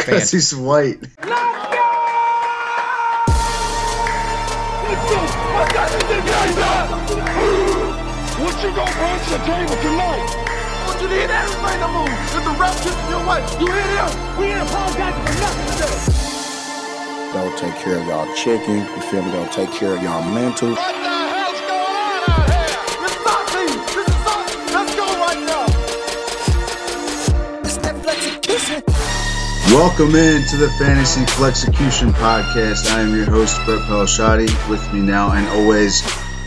Because he's white. Let's go! I got What you gonna bring to the table tonight? I want you to hit everything that moves. If the rap gets your way, you hit him. We ain't apologizing for nothing today. Don't take care of y'all chicken. You feel me? Don't take care of y'all mental. Welcome in to the Fantasy Flexecution Podcast. I am your host, Brett Pelishati. With me now and always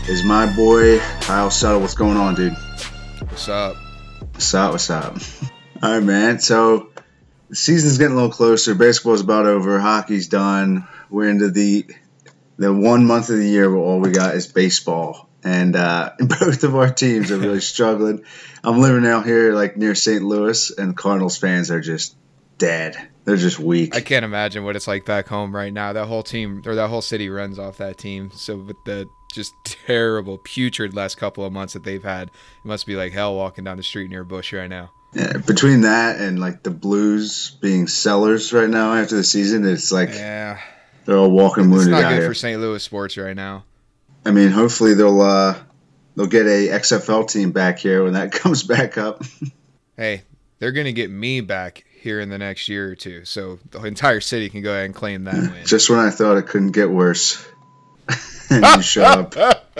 is my boy, Kyle Sutter. What's going on, dude? What's up? What's up? What's up? All right, man. So the season's getting a little closer. Baseball's about over. Hockey's done. We're into the the one month of the year where all we got is baseball, and uh, both of our teams are really struggling. I'm living out here like near St. Louis, and Cardinals fans are just dead. They're just weak. I can't imagine what it's like back home right now. That whole team or that whole city runs off that team. So with the just terrible, putrid last couple of months that they've had, it must be like hell walking down the street near Busch right now. Yeah, between that and like the Blues being sellers right now after the season, it's like Yeah, they're all walking it's wounded not out good here. for St. Louis sports right now. I mean, hopefully they'll uh, they'll get a XFL team back here when that comes back up. Hey, they're gonna get me back here in the next year or two, so the entire city can go ahead and claim that win. Just when I thought it couldn't get worse, and you show up.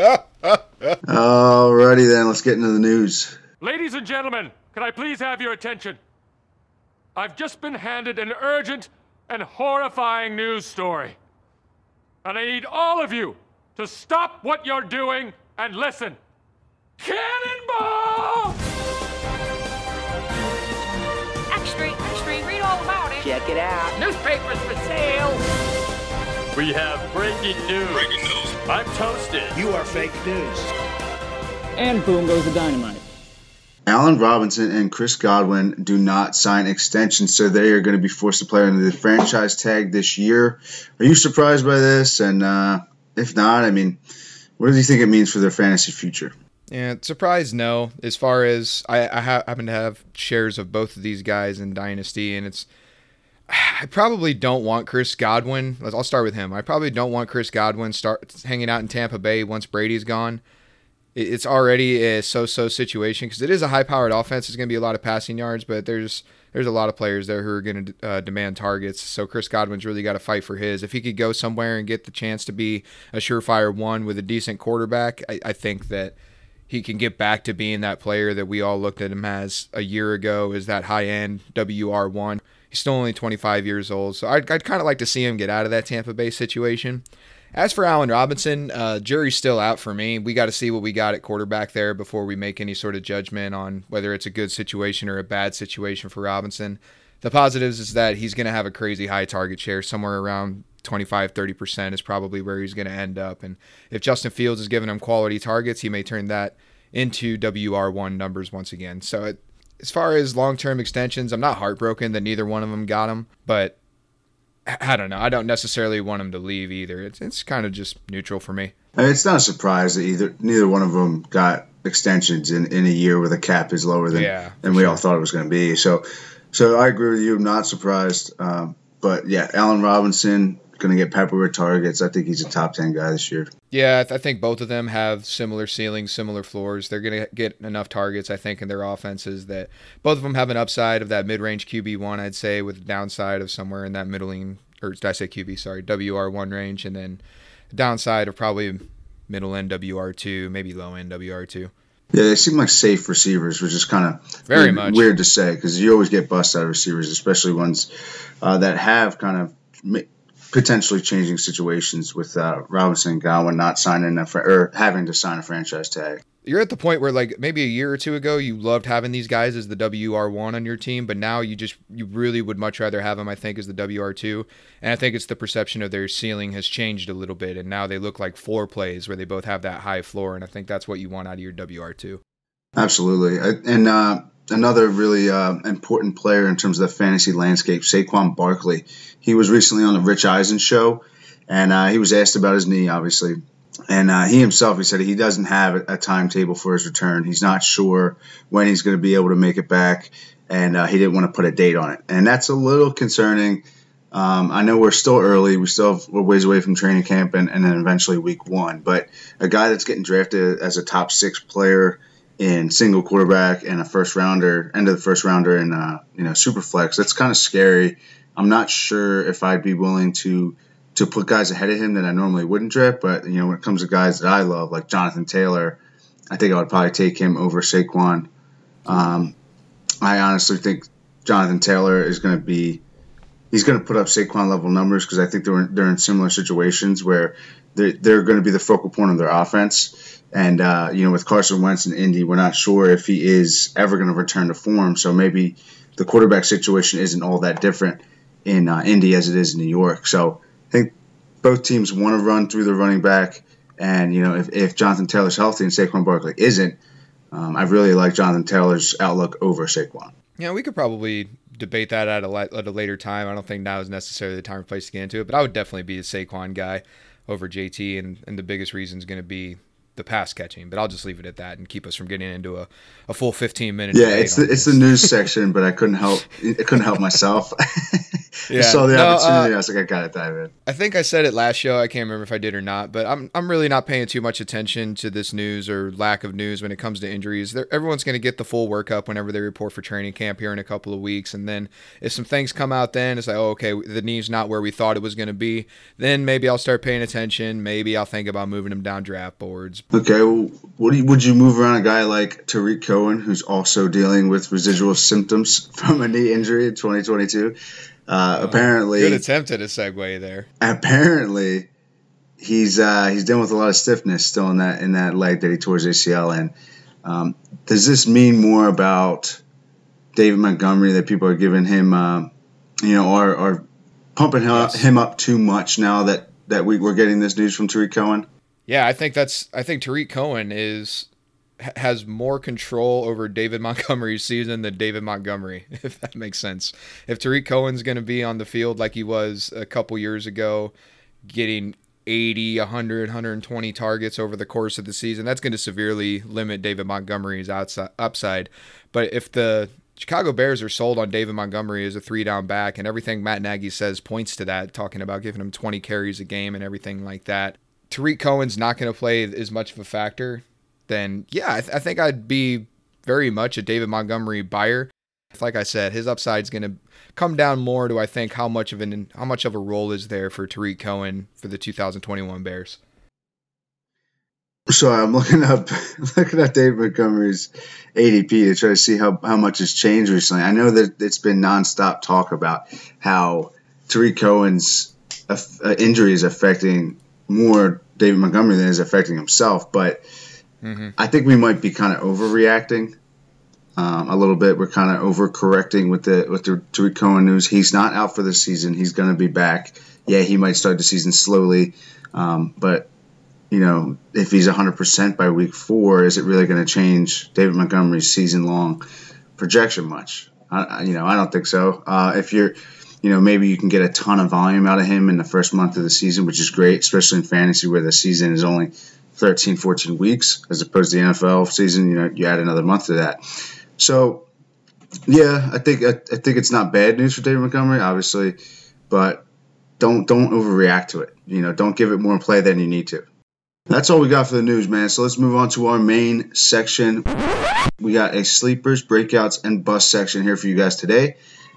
Alrighty then, let's get into the news. Ladies and gentlemen, can I please have your attention? I've just been handed an urgent and horrifying news story. And I need all of you to stop what you're doing and listen. Cannonball! Check it out. Newspapers for sale. We have breaking news. Breaking news. I'm toasted. You are fake news. And boom goes the dynamite. Allen Robinson and Chris Godwin do not sign extensions, so they are going to be forced to play under the franchise tag this year. Are you surprised by this? And uh, if not, I mean, what do you think it means for their fantasy future? Yeah, surprise, no. As far as I, I ha- happen to have shares of both of these guys in Dynasty, and it's I probably don't want Chris Godwin. I'll start with him. I probably don't want Chris Godwin start hanging out in Tampa Bay once Brady's gone. It's already a so-so situation because it is a high-powered offense. There's going to be a lot of passing yards, but there's there's a lot of players there who are going to uh, demand targets. So Chris Godwin's really got to fight for his. If he could go somewhere and get the chance to be a surefire one with a decent quarterback, I, I think that he can get back to being that player that we all looked at him as a year ago, as that high end WR1. He's still only 25 years old, so I'd, I'd kind of like to see him get out of that Tampa Bay situation. As for Allen Robinson, uh, jury's still out for me. We got to see what we got at quarterback there before we make any sort of judgment on whether it's a good situation or a bad situation for Robinson. The positives is that he's going to have a crazy high target share, somewhere around 25 30% is probably where he's going to end up. And if Justin Fields is giving him quality targets, he may turn that into WR1 numbers once again. So, it, as far as long term extensions, I'm not heartbroken that neither one of them got them, but I don't know. I don't necessarily want him to leave either. It's, it's kind of just neutral for me. I mean, it's not a surprise that either neither one of them got extensions in, in a year where the cap is lower than Yeah, than we all thought it was going to be. So, so I agree with you. I'm not surprised. Um, but yeah, Allen Robinson going to get peppered with targets. I think he's a top ten guy this year. Yeah, I, th- I think both of them have similar ceilings, similar floors. They're going to get enough targets, I think, in their offenses that both of them have an upside of that mid range QB1, I'd say, with a downside of somewhere in that middling, or did I say QB? Sorry, WR1 range, and then downside of probably middle end WR2, maybe low end WR2. Yeah, they seem like safe receivers, which is kind of Very weird, much. weird to say because you always get bust out of receivers, especially ones uh, that have kind of potentially changing situations with uh, Robinson and Godwin not signing a fr- or having to sign a franchise tag. You're at the point where, like, maybe a year or two ago, you loved having these guys as the WR1 on your team, but now you just, you really would much rather have them, I think, as the WR2. And I think it's the perception of their ceiling has changed a little bit, and now they look like floor plays where they both have that high floor, and I think that's what you want out of your WR2. Absolutely, and uh, another really uh, important player in terms of the fantasy landscape, Saquon Barkley. He was recently on the Rich Eisen show, and uh, he was asked about his knee, obviously. And uh, he himself, he said he doesn't have a, timetable for his return. He's not sure when he's going to be able to make it back. and uh, he didn't want to put a date on it, and that's a little concerning. Um, I know we're still early. We still have, we're ways away from training camp and, and then eventually week one. But a guy that's getting drafted as a top six player in single quarterback and a first rounder, end of the first rounder in uh, you know super flex, that's kind of scary. I'm not sure if I'd be willing to to put guys ahead of him that I normally wouldn't draft. But you know when it comes to guys that I love like Jonathan Taylor, I think I would probably take him over Saquon. Um, I honestly think Jonathan Taylor is going to be he's going to put up Saquon level numbers because I think they're in, they're in similar situations where they're, they're going to be the focal point of their offense. And uh, you know, with Carson Wentz and Indy, we're not sure if he is ever going to return to form. So maybe the quarterback situation isn't all that different in uh, Indy as it is in New York. So I think both teams want to run through the running back. And you know, if, if Jonathan Taylor's healthy and Saquon Barkley isn't, um, I really like Jonathan Taylor's outlook over Saquon. Yeah, we could probably debate that at a, at a later time. I don't think now is necessarily the time or place to get into it, but I would definitely be a Saquon guy over JT, and, and the biggest reason is going to be the pass catching. But I'll just leave it at that and keep us from getting into a, a full 15 minutes. Yeah, it's the, it's the news section, but I couldn't help I couldn't help myself. Yeah. I saw the No, opportunity. uh, I was like, I gotta dive in. I think I said it last show. I can't remember if I did or not, but I'm I'm really not paying too much attention to this news or lack of news when it comes to injuries. They're, everyone's going to get the full workup whenever they report for training camp here in a couple of weeks, and then if some things come out, then it's like, oh, okay, the knee's not where we thought it was going to be. Then maybe I'll start paying attention. Maybe I'll think about moving him down draft boards. Okay, well, what you, would you move around a guy like Tarik Cohen, who's also dealing with residual symptoms from a knee injury in 2022? Uh, apparently, Good attempt at a segue there. apparently he's uh, he's dealing with a lot of stiffness still in that in that leg that he tore his ACL in. Um, does this mean more about David Montgomery that people are giving him, uh, you know, are, are pumping him, Yes. him up too much now that that we, we're getting this news from Tarik Cohen? Yeah, I think that's. I think Tarik Cohen is has more control over David Montgomery's season than David Montgomery, if that makes sense. If Tarik Cohen's going to be on the field like he was a couple years ago, getting 80, 100, 120 targets over the course of the season, that's going to severely limit David Montgomery's outside, upside. But if the Chicago Bears are sold on David Montgomery as a three down back, and everything Matt Nagy says points to that, talking about giving him 20 carries a game and everything like that. Tarik Cohen's not going to play as much of a factor, then yeah, I, th- I think I'd be very much a David Montgomery buyer. Like I said, his upside's going to come down more to I think how much of an how much of a role is there for Tarik Cohen for the 2021 Bears. So I'm looking up looking at David Montgomery's ADP to try to see how, how much has changed recently. I know that it's been nonstop talk about how Tarik Cohen's uh, injury is affecting more David Montgomery than is affecting himself, but I think we might be kind of overreacting um, a little bit. We're kind of overcorrecting with the with the Tarik Cohen news. He's not out for the season. He's going to be back. Yeah, he might start the season slowly, um, but you know, if he's 100% by week four, is it really going to change David Montgomery's season long projection much? I, I- you know, I don't think so. Uh, if you're, you know, maybe you can get a ton of volume out of him in the first month of the season, which is great, especially in fantasy where the season is only 13, 14 weeks as opposed to the NFL season. You know, you add another month to that. So, yeah, I think I, I think it's not bad news for David Montgomery, obviously, but don't don't overreact to it. You know, don't give it more play than you need to. That's all we got for the news, man. So let's move on to our main section. We got a sleepers, breakouts, and bust section here for you guys today.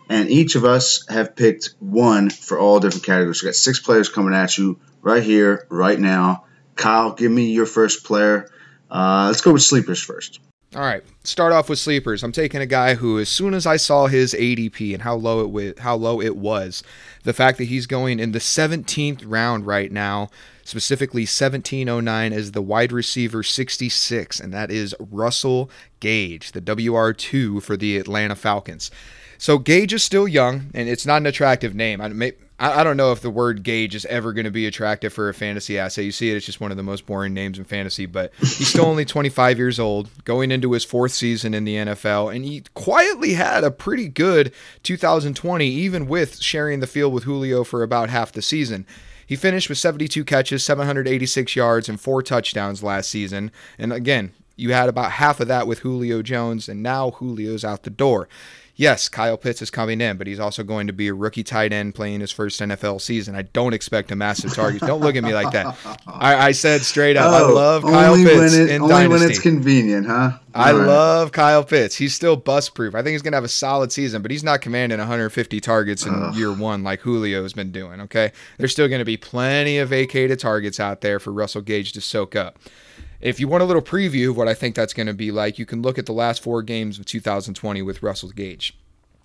And each of us have picked one for all different categories. We got six players coming at you right here, right now. Kyle, give me your first player. Uh, let's go with sleepers first. All right, start off with sleepers. I'm taking a guy who, as soon as I saw his ADP and how low it wa- how low it was, the fact that he's going in the 17th round right now, specifically 1709 as the wide receiver 66, and that is Russell Gage, the WR2 for the Atlanta Falcons. So Gage is still young, and it's not an attractive name. I may, I don't know if the word Gage is ever going to be attractive for a fantasy asset. You see it; it's just one of the most boring names in fantasy. But he's still only 25 years old, going into his fourth season in the NFL, and he quietly had a pretty good 2020, even with sharing the field with Julio for about half the season. He finished with 72 catches, 786 yards, and four touchdowns last season. And again, you had about half of that with Julio Jones, and now Julio's out the door. Yes, Kyle Pitts is coming in, but he's also going to be a rookie tight end playing his first NFL season. I don't expect a massive target. don't look at me like that. I, I said straight up, I Oh, love Kyle only Pitts when it, in only Dynasty. when it's convenient, huh? I All right. love Kyle Pitts. He's still bust proof. I think he's going to have a solid season, but he's not commanding 150 targets in year one like Julio has been doing. Okay. There's still going to be plenty of vacated targets out there for Russell Gage to soak up. If you want a little preview of what I think that's going to be like, you can look at the last four games of 2020 with Russell Gage.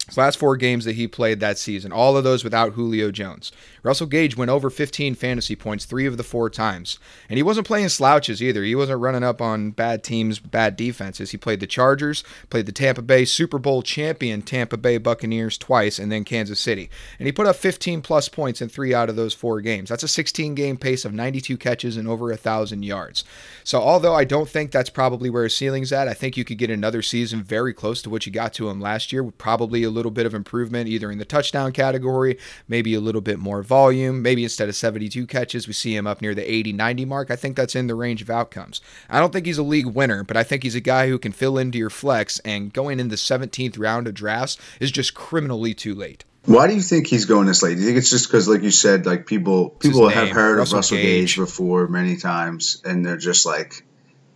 His last four games that he played that season, all of those without Julio Jones. Russell Gage went over 15 fantasy points three of the four times. And he wasn't playing slouches either. He wasn't running up on bad teams, bad defenses. He played the Chargers, played the Tampa Bay Super Bowl champion Tampa Bay Buccaneers twice, and then Kansas City. And he put up 15 plus points in three out of those four games. That's a 16 game pace of 92 catches and over a 1,000 yards. So, although I don't think that's probably where his ceiling's at, I think you could get another season very close to what you got to him last year, with probably a little bit of improvement either in the touchdown category, maybe a little bit more volume. Maybe instead of 72 catches, we see him up near the 80 90 mark. I think that's in the range of outcomes. I don't think he's a league winner, but I think he's a guy who can fill into your flex, and going in the 17th round of drafts is just criminally too late. Why do you think he's going this late? Do you think it's just because, like you said, like people people have heard Russell of Russell Gage. Gage. before many times, and they're just like,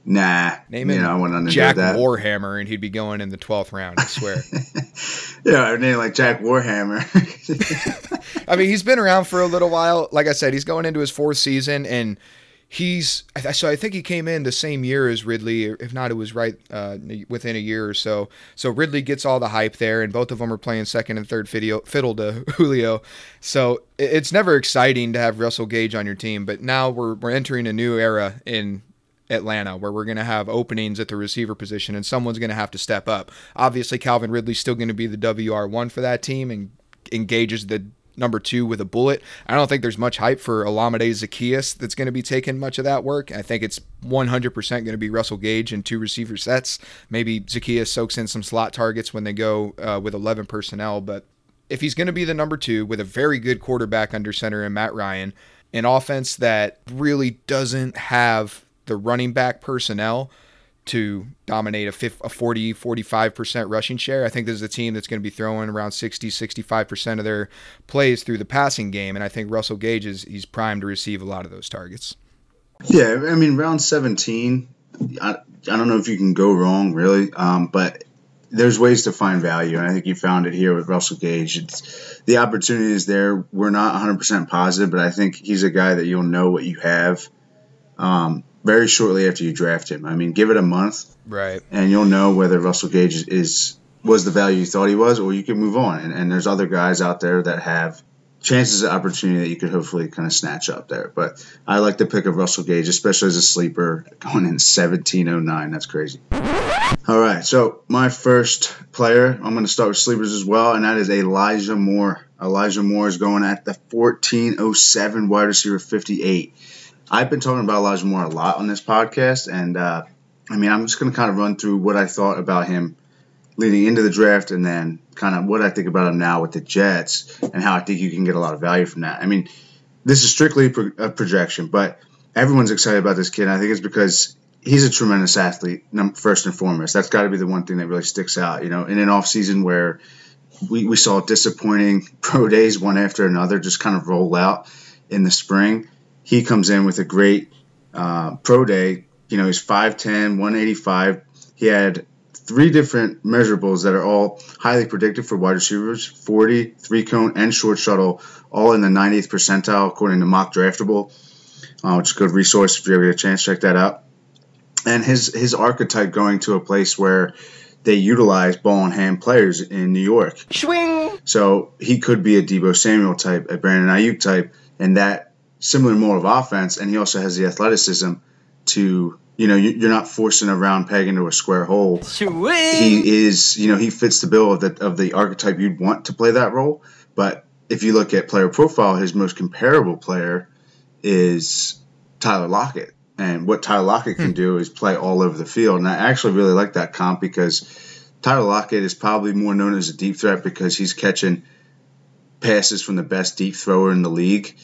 nah, Name you him know, I want to Jack that. Warhammer, and he'd be going in the 12th round, I swear. yeah, a name it like Jack Warhammer. I mean, he's been around for a little while. Like I said, he's going into his fourth season, and he's so I think he came in the same year as Ridley. If not, it was right uh, within a year or so. So Ridley gets all the hype there, and both of them are playing second and third fiddle, fiddle to Julio. So it's never exciting to have Russell Gage on your team, but now we're we're entering a new era in Atlanta, where we're going to have openings at the receiver position, and someone's going to have to step up. Obviously, Calvin Ridley's still going to be the WR one for that team, and engages the number two with a bullet. I don't think there's much hype for Olamide Zaccheaus that's going to be taking much of that work. I think it's 100% going to be Russell Gage and two receiver sets. Maybe Zacchaeus soaks in some slot targets when they go uh, with 11 personnel, but if he's going to be the number two with a very good quarterback under center and Matt Ryan, an offense that really doesn't have the running back personnel to dominate a, fif- a 40 45% rushing share. I think this is a team that's going to be throwing around 60 65% of their plays through the passing game and I think Russell Gage is he's primed to receive a lot of those targets. yeah, I mean, round seventeen. I, I don't know if you can go wrong, really, um, but there's ways to find value, and I think you found it here with Russell Gage. It's, the opportunity is there. We're not 100% positive, but I think he's a guy that you'll know what you have um, very shortly after you draft him. I mean, give it a month, Right. and you'll know whether Russell Gage is, is was the value you thought he was, or you can move on. And, and there's other guys out there that have chances of opportunity that you could hopefully kind of snatch up there. But I like the pick of Russell Gage, especially as a sleeper going in 1709. That's crazy. All right, so my first player, I'm going to start with sleepers as well, and that is Elijah Moore. Elijah Moore is going at the 1407 wide receiver 58. I've been talking about Elijah Moore a lot on this podcast, and uh, I mean, I'm just going to kind of run through what I thought about him leading into the draft and then kind of what I think about him now with the Jets and how I think you can get a lot of value from that. I mean, this is strictly a projection, but everyone's excited about this kid. I think it's because he's a tremendous athlete, first and foremost. That's got to be the one thing that really sticks out. You know, in an offseason where we, we saw disappointing pro days one after another just kind of roll out in the spring, he comes in with a great uh, pro day. You know, he's 5'10, 185. He had three different measurables that are all highly predictive for wide receivers 40, three cone, and short shuttle, all in the 90th percentile according to MockDraftable, uh, which is a good resource if you ever get a chance, check that out. And his, his archetype going to a place where they utilize ball and hand players in New York. Swing! So he could be a Deebo Samuel type, a Brandon Aiyuk type, and that similar mode of offense. And he also has the athleticism to, you know, you- you're not forcing a round peg into a square hole. Swing! He is, you know, he fits the bill of the of the archetype you'd want to play that role. But if you look at player profile, his most comparable player is Tyler Lockett. And what Tyler Lockett can hmm. do is play all over the field. And I actually really like that comp because Tyler Lockett is probably more known as a deep threat because he's catching passes from the best deep thrower in the league.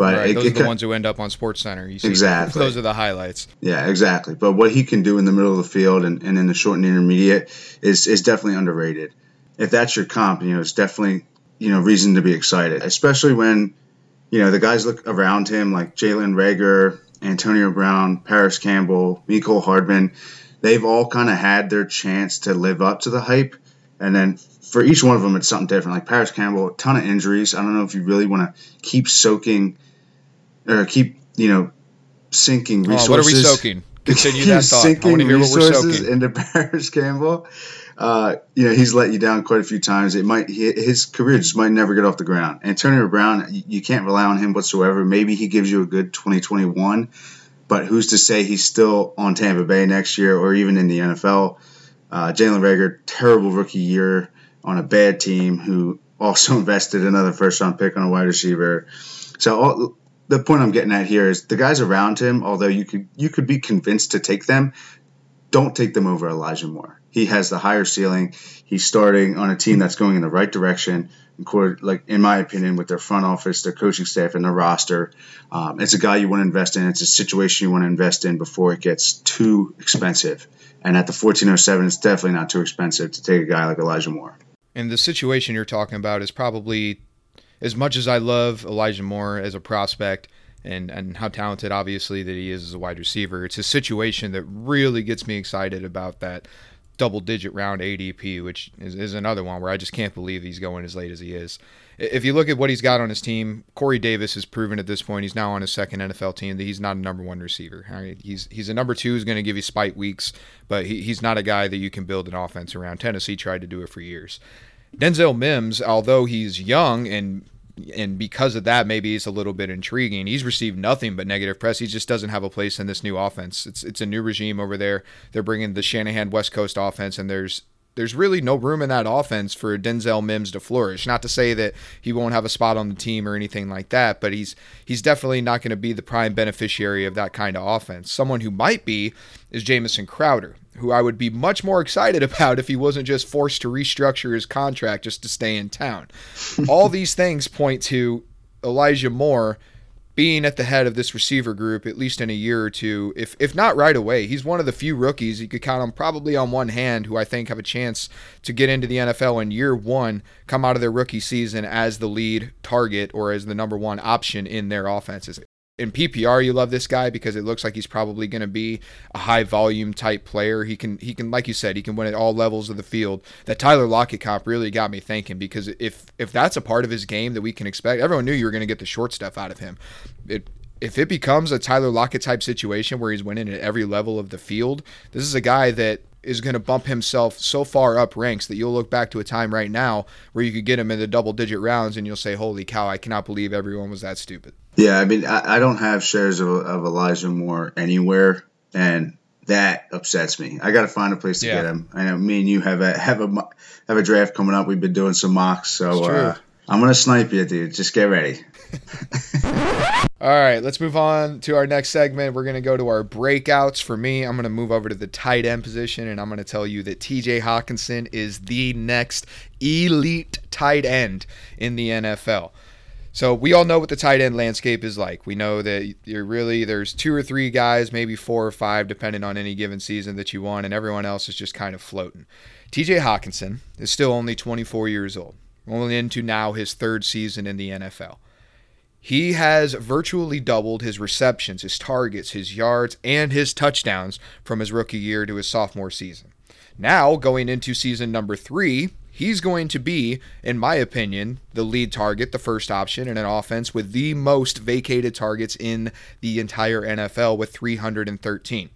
But Right. it, Those it are the ones who end up on Sports Center. You see Exactly. Those are the highlights. yeah, exactly. But what he can do in the middle of the field and, and in the short and intermediate is, is definitely underrated. if that's your comp, you know, it's definitely you know reason to be excited, especially when you know the guys look around him like Jalen Reagor, Antonio Brown, Parris Campbell, Mecole Hardman. They've all kind of had their chance to live up to the hype, and then for each one of them, it's something different. Like Parris Campbell, a ton of injuries. I don't know if you really want to keep soaking or keep you know sinking resources. Oh, what are we soaking? Continue that thought. I want to hear what we're soaking. into Parris Campbell. Uh, you know he's let you down quite a few times. It might his career just might never get off the ground. Antonio Brown, you can't rely on him whatsoever. Maybe he gives you a good 2021, but who's to say he's still on Tampa Bay next year or even in the NFL? Uh, Jalen Reagor, terrible rookie year on a bad team who also invested another first round pick on a wide receiver. So all, the point I'm getting at here is the guys around him, although you could you could be convinced to take them, don't take them over Elijah Moore. He has the higher ceiling. He's starting on a team that's going in the right direction. Like in my opinion, with their front office, their coaching staff, and their roster, um, it's a guy you want to invest in. It's a situation you want to invest in before it gets too expensive. And at the 1407, it's definitely not too expensive to take a guy like Elijah Moore. And the situation you're talking about is probably as much as I love Elijah Moore as a prospect and, and how talented obviously that he is as a wide receiver, it's a situation that really gets me excited about that double digit round ADP, which is, is another one where I just can't believe he's going as late as he is. If you look at what he's got on his team, Corey Davis has proven at this point he's now on his second NFL team that he's not a number one receiver. he's he's a number two who's going to give you spite weeks, but he, he's not a guy that you can build an offense around. Tennessee tried to do it for years. Denzel Mims, although he's young and and because of that, maybe he's a little bit intriguing. He's received nothing but negative press. He just doesn't have a place in this new offense. It's it's a new regime over there. They're bringing the Shanahan West Coast offense, and there's there's really no room in that offense for Denzel Mims to flourish. Not to say that he won't have a spot on the team or anything like that, but he's he's definitely not going to be the prime beneficiary of that kind of offense. Someone who might be is Jamison Crowder, who I would be much more excited about if he wasn't just forced to restructure his contract just to stay in town. All these things point to Elijah Moore being at the head of this receiver group at least in a year or two, if if not right away. He's one of the few rookies you could count on probably on one hand who I think have a chance to get into the NFL in year one, come out of their rookie season as the lead target or as the number one option in their offenses in PPR, you love this guy because it looks like he's probably going to be a high volume type player. He can he can like you said, he can win at all levels of the field. That Tyler Lockett comp really got me thinking because if if that's a part of his game that we can expect, everyone knew you were going to get the short stuff out of him. It if it becomes a Tyler Lockett type situation where he's winning at every level of the field, this is a guy that is going to bump himself so far up ranks that you'll look back to a time right now where you could get him in the double digit rounds and you'll say, "Holy cow! I cannot believe everyone was that stupid." Yeah, I mean, I, I don't have shares of, of, Elijah Moore anywhere, and that upsets me. I got to find a place to yeah. get him. I know me and you have a have a have a draft coming up. We've been doing some mocks, so uh, I'm gonna snipe you, dude. Just get ready. All right, let's move on to our next segment. We're going to go to our breakouts. For me, I'm going to move over to the tight end position, and I'm going to tell you that TJ Hockenson is the next elite tight end in the NFL. So we all know what the tight end landscape is like. We know that you're really there's two or three guys, maybe four or five, depending on any given season that you want, and everyone else is just kind of floating. TJ Hockenson is still only 24 years old, only into now his third season in the NFL. He has virtually doubled his receptions, his targets, his yards, and his touchdowns from his rookie year to his sophomore season. Now, going into season number three, he's going to be, in my opinion, the lead target, the first option in an offense with the most vacated targets in the entire NFL with 313.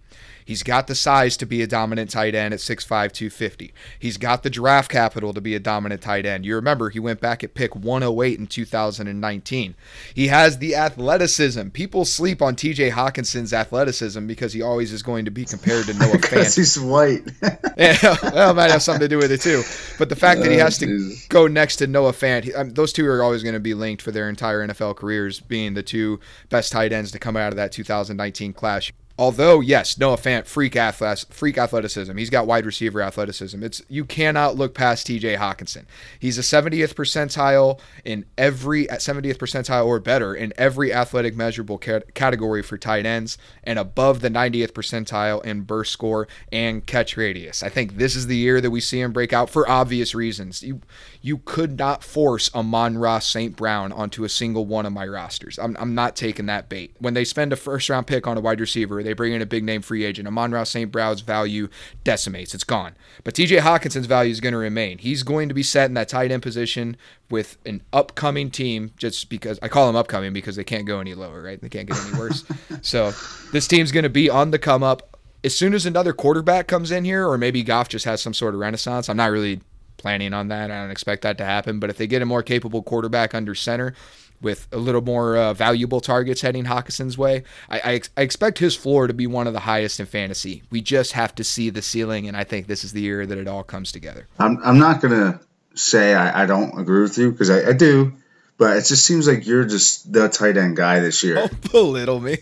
He's got the size to be a dominant tight end at 6'5, 250. He's got the draft capital to be a dominant tight end. You remember, he went back at pick 108 in 2019. He has the athleticism. People sleep on TJ Hockenson's athleticism because he always is going to be compared to Noah Fant. he's white. yeah, well, might have something to do with it too. But the fact that he oh, has to go next to Noah Fant, he, um, those two are always going to be linked for their entire NFL careers, being the two best tight ends to come out of that 2019 class Although, yes, Noah Fant, freak athlete, freak athleticism. He's got wide receiver athleticism. It's you cannot look past T.J. Hockenson. He's a 70th percentile in every at 70th percentile or better in every athletic measurable category for tight ends, and above the 90th percentile in burst score and catch radius. I think this is the year that we see him break out for obvious reasons. You you could not force Amon-Ra St. Brown onto a single one of my rosters. I'm, I'm not taking that bait. When they spend a first round pick on a wide receiver they bring in a big name free agent. Amon-Ra St. Brown's value decimates. It's gone. But TJ Hockenson's value is going to remain. He's going to be set in that tight end position with an upcoming team just because I call them upcoming because they can't go any lower, right? They can't get any worse. so this team's going to be on the come up. As soon as another quarterback comes in here, or maybe Goff just has some sort of renaissance, I'm not really planning on that. I don't expect that to happen. But if they get a more capable quarterback under center, with a little more uh, valuable targets heading Hockenson's way. I, I, I, expect his floor to be one of the highest in fantasy. We just have to see the ceiling, and I think this is the year that it all comes together. I'm, I'm not going to say I, I, don't agree with you because I, I, do, but it just seems like you're just the tight end guy this year. Don't belittle me.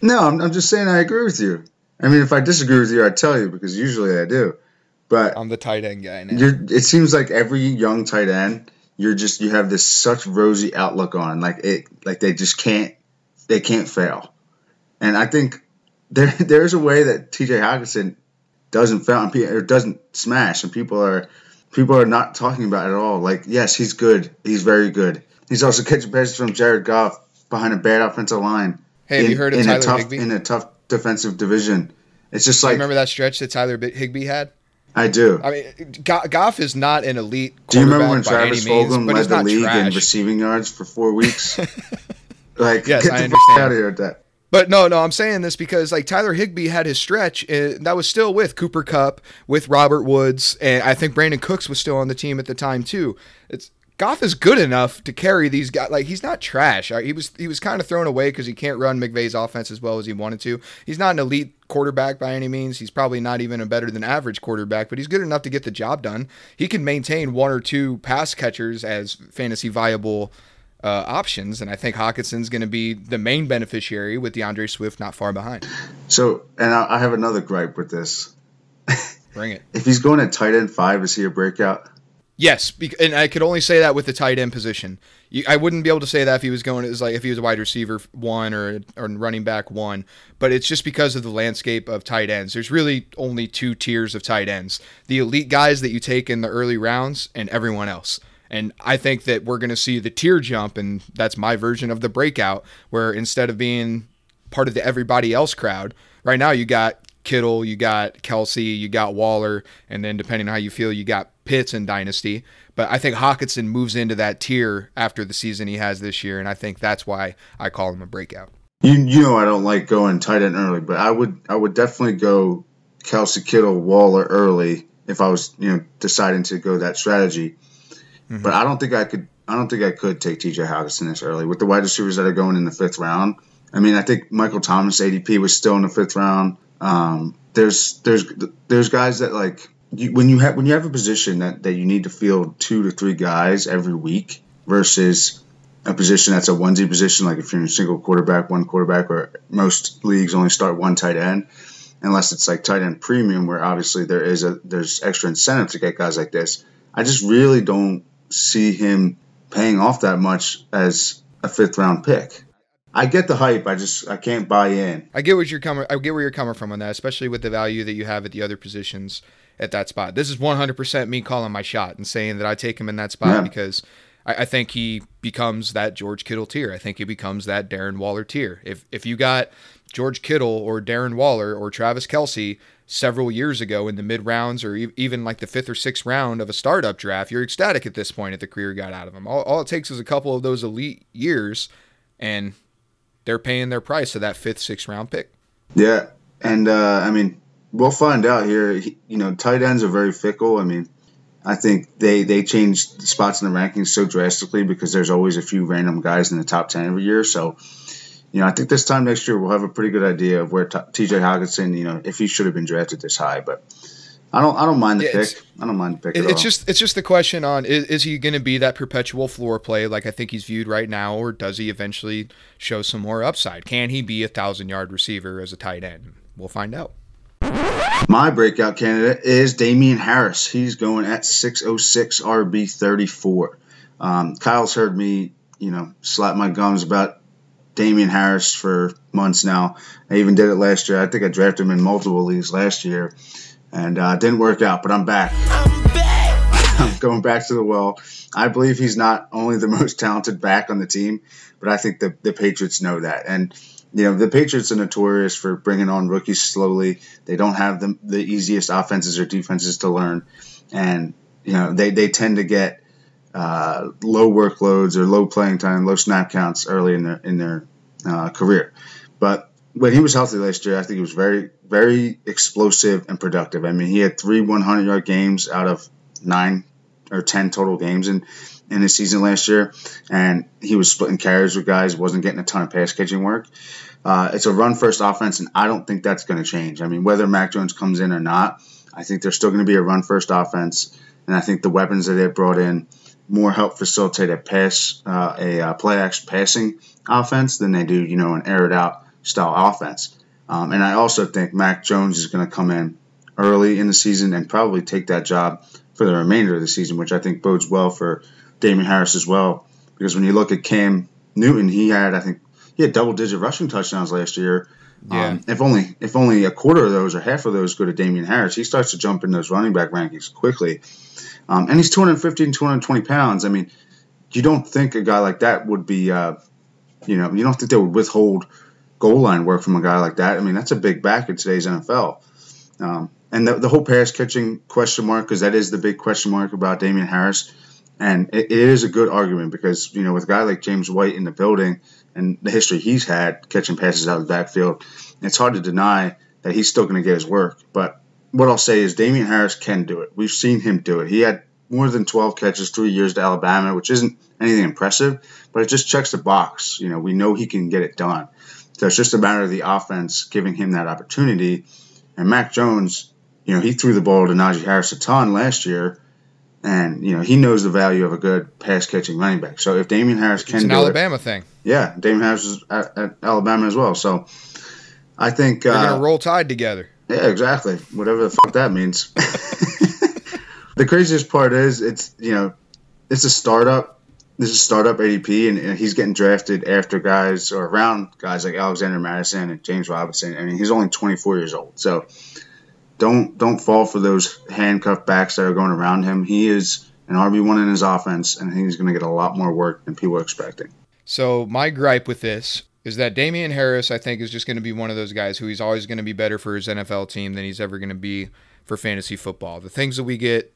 No, I'm, I'm just saying I agree with you. I mean, if I disagree with you, I'd tell you because usually I do. But I'm the tight end guy now. it seems like every young tight end – you're just you have this such rosy outlook on like it like they just can't they can't fail. And i think there there's a way that tj hockenson doesn't fail and or doesn't smash and people are people are not talking about it at all. Like yes he's good. He's very good. He's also catching passes from jared goff behind a bad offensive line hey have in, you heard of in tyler a tough Higbee? in a tough defensive division. It's just like remember that stretch that tyler higbee had I do. I mean, Goff is not an elite. Do you remember when Travis Fulgham led the league trash. in receiving yards for four weeks? like, yes, get I the understand. out of here with that. But no, no, I'm saying this because like Tyler Higbee had his stretch uh, that was still with Cooper Kupp, with Robert Woods, and I think Brandin Cooks was still on the team at the time too. It's Goff is good enough to carry these guys. Like he's not trash. He was he was kind of thrown away because he can't run McVay's offense as well as he wanted to. He's not an elite quarterback by any means. He's probably not even a better than average quarterback, but he's good enough to get the job done. He can maintain one or two pass catchers as fantasy viable uh, options, and I think Hockenson's going to be the main beneficiary with D'Andre Swift not far behind. So, and I have another gripe with this. Bring it. if he's going at tight end five, is he a breakout? Yes, and I could only say that with the tight end position. I wouldn't be able to say that if he was going as like if he was a wide receiver one or or running back one. But it's just because of the landscape of tight ends. There's really only two tiers of tight ends: the elite guys that you take in the early rounds, and everyone else. And I think that we're going to see the tier jump, and that's my version of the breakout, where instead of being part of the everybody else crowd, right now you got Kittle, you got Kelce, you got Waller, and then depending on how you feel, you got Pitts and Dynasty. But I think Hockenson moves into that tier after the season he has this year, and I think that's why I call him a breakout. You you know I don't like going tight end early, but I would I would definitely go Kelce Kittle Waller early if I was you know deciding to go that strategy. Mm-hmm. But I don't think I could I don't think I could take T.J. Hockenson this early with the wide receivers that are going in the fifth round. I mean I think Michael Thomas ADP was still in the fifth round. Um, there's there's there's guys that like you, when you have when you have a position that, that you need to field two to three guys every week versus a position that's a onesie position, like if you're in single quarterback, one quarterback, or most leagues only start one tight end, unless it's like tight end premium, where obviously there is a there's extra incentive to get guys like this. I just really don't see him paying off that much as a fifth round pick. I get the hype. I just I can't buy in. I get what you're coming. I get where you're coming from on that, especially with the value that you have at the other positions at that spot. This is 100% me calling my shot and saying that I take him in that spot yeah. because I, I, think he becomes that George Kittle tier. I think he becomes that Darren Waller tier. If if you got George Kittle or Darren Waller or Travis Kelce several years ago in the mid rounds or e- even like the fifth or sixth round of a startup draft, you're ecstatic at this point at the career got out of him. All, all it takes is a couple of those elite years and they're paying their price of that fifth, sixth round pick. Yeah. And uh, I mean, we'll find out here. You know, tight ends are very fickle. I mean, I think they they change spots in the rankings so drastically because there's always a few random guys in the top ten every year. So, you know, I think this time next year we'll have a pretty good idea of where t- T.J. Hockenson, you know, if he should have been drafted this high. But I don't I don't mind the Yeah, pick. I don't mind the pick It, it's all. just it's just the question on is, is he going to be that perpetual floor play like I think he's viewed right now, or does he eventually show some more upside? Can he be a thousand yard receiver as a tight end? We'll find out. My breakout candidate is Damien Harris. He's going at 606 RB 34. Um, Kyle's heard me, you know, slap my gums about Damien Harris for months now. I even did it last year. I think I drafted him in multiple leagues last year, and uh, it didn't work out. But I'm back. I'm going back to the well. I believe he's not only the most talented back on the team, but I think the, the Patriots know that. And, you know, the Patriots are notorious for bringing on rookies slowly. They don't have the, the easiest offenses or defenses to learn. And, you know, they, they tend to get uh, low workloads or low playing time, low snap counts early in their, in their uh, career. But when he was healthy last year, I think he was very, very explosive and productive. I mean, he had three 100 yard games out of nine or 10 total games in, in his season last year. And he was splitting carries with guys, wasn't getting a ton of pass catching work. Uh, it's a run first offense, and I don't think that's going to change. I mean, whether Mac Jones comes in or not, I think there's still going to be a run first offense. And I think the weapons that they've brought in more help facilitate a pass, uh, a uh, play action passing offense than they do, you know, an air it out style offense. Um, and I also think Mac Jones is going to come in early in the season and probably take that job for the remainder of the season, which I think bodes well for Damien Harris as well. Because when you look at Cam Newton, he had I think he had double digit rushing touchdowns last year. Yeah. Um, if only if only a quarter of those or half of those go to Damien Harris, he starts to jump in those running back rankings quickly. Um, and he's 215, 220 pounds. I mean, you don't think a guy like that would be, uh, you know, you don't think they would withhold goal line work from a guy like that. I mean, that's a big back in today's NFL. Um, and the, the whole pass catching question mark, because that is the big question mark about Damien Harris. And it, it is a good argument because, you know, with a guy like James White in the building and the history he's had catching passes out of the backfield, it's hard to deny that he's still going to get his work. But what I'll say is Damien Harris can do it. We've seen him do it. He had more than 12 catches, three years to Alabama, which isn't anything impressive, but it just checks the box. You know, we know he can get it done. So it's just a matter of the offense giving him that opportunity. And Mac Jones, you know, he threw the ball to Najee Harris a ton last year, and you know he knows the value of a good pass catching running back. So if Damien Harris can It's an Alabama thing. yeah, Damien Harris is at, at Alabama as well. So I think They're uh, gonna roll tide together. yeah, exactly. Whatever the fuck that means. the craziest part is it's you know it's a startup. This is startup ADP, and, and he's getting drafted after guys or around guys like Alexander Mattison and James Robinson. I mean, he's only 24 years old, so don't don't fall for those handcuff backs that are going around him. He is an RB one in his offense, and he's going to get a lot more work than people are expecting. So my gripe with this is that Damien Harris, I think, is just going to be one of those guys who he's always going to be better for his NFL team than he's ever going to be for fantasy football. The things that we get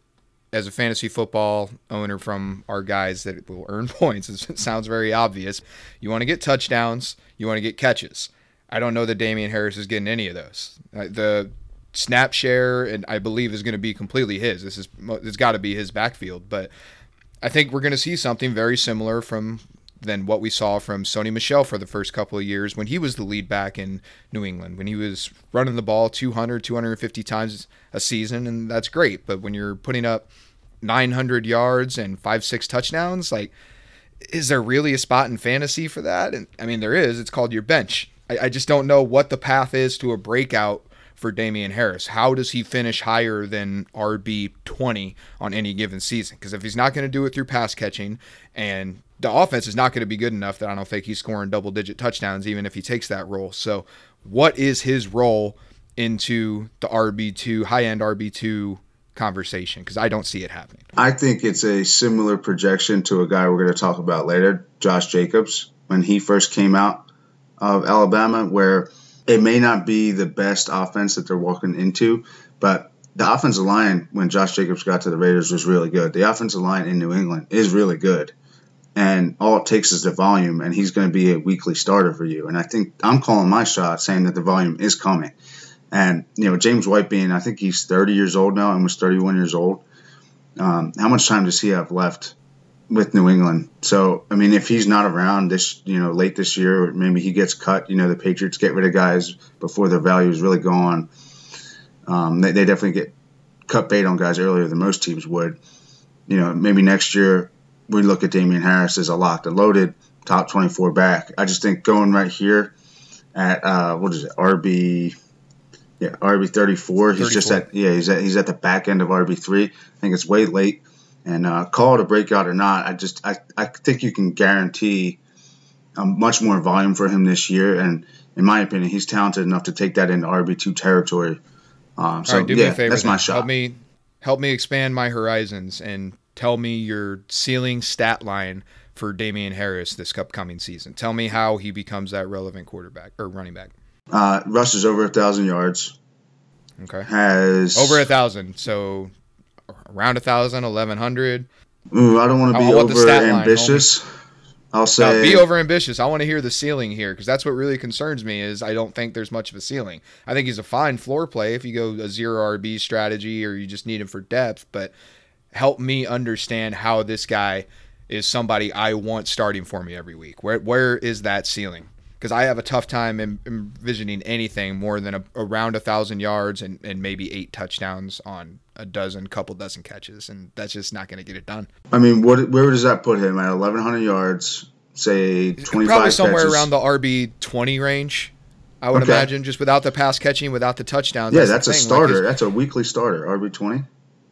as a fantasy football owner from our guys that will earn points, it sounds very obvious. You want to get touchdowns, you want to get catches. I don't know that Damien Harris is getting any of those. The snap share, and I believe, is going to be completely his. This is it's got to be his backfield, but I think we're going to see something very similar from than what we saw from Sony Michel for the first couple of years when he was the lead back in New England, when he was running the ball 200, 250 times a season, and that's great. But when you're putting up 900 yards and five, six touchdowns, like, is there really a spot in fantasy for that? And I mean, there is. It's called your bench. I, I just don't know what the path is to a breakout for Damien Harris. How does he finish higher than RB 20 on any given season? Because if he's not going to do it through pass catching and the offense is not going to be good enough that I don't think he's scoring double digit touchdowns, even if he takes that role. So, what is his role into the RB2, high end RB2 conversation? Because I don't see it happening. I think it's a similar projection to a guy we're going to talk about later, Josh Jacobs, when he first came out of Alabama, where it may not be the best offense that they're walking into, but the offensive line when Josh Jacobs got to the Raiders was really good. The offensive line in New England is really good. And all it takes is the volume, and he's going to be a weekly starter for you. And I think I'm calling my shot saying that the volume is coming. And, you know, James White being, I think he's 30 years old now, almost 31 years old. Um, how much time does he have left with New England? So, I mean, if he's not around this, you know, late this year, or maybe he gets cut, you know, the Patriots get rid of guys before their value is really gone. Um, they, they definitely get cut bait on guys earlier than most teams would. You know, maybe next year we look at Damien Harris as a locked and loaded top 24 back. I just think going right here at uh, what is it, RB, yeah, RB 34. He's just at yeah, he's at he's at the back end of RB three. I think it's way late. And uh, call it a breakout or not, I just I, I think you can guarantee um, much more volume for him this year. And in my opinion, he's talented enough to take that into RB two territory. Um, so right, do me yeah, a favor. that's my then. shot. Help me, help me expand my horizons and tell me your ceiling stat line for Damien Harris this upcoming season. Tell me how he becomes that relevant quarterback or running back. Uh, rushes over a thousand yards. Okay, Has over a thousand. So around a thousand, eleven hundred. Ooh, I don't want to be over stat line, ambitious. I'll say be over ambitious. I want to hear the ceiling here because that's what really concerns me. Is I don't think there's much of a ceiling. I think he's a fine floor play if you go a zero RB strategy or you just need him for depth. But help me understand how this guy is somebody I want starting for me every week. Where where is that ceiling? Because I have a tough time envisioning anything more than a, around a thousand yards and, and maybe eight touchdowns on a dozen, couple dozen catches, and that's just not going to get it done. I mean, what? Where does that put him at? Eleven hundred yards, say twenty Probably somewhere catches. around the RB twenty range. I would Okay. imagine just without the pass catching, without the touchdowns. yeah, the that's a thing. Like, starter. that's a weekly starter. RB twenty.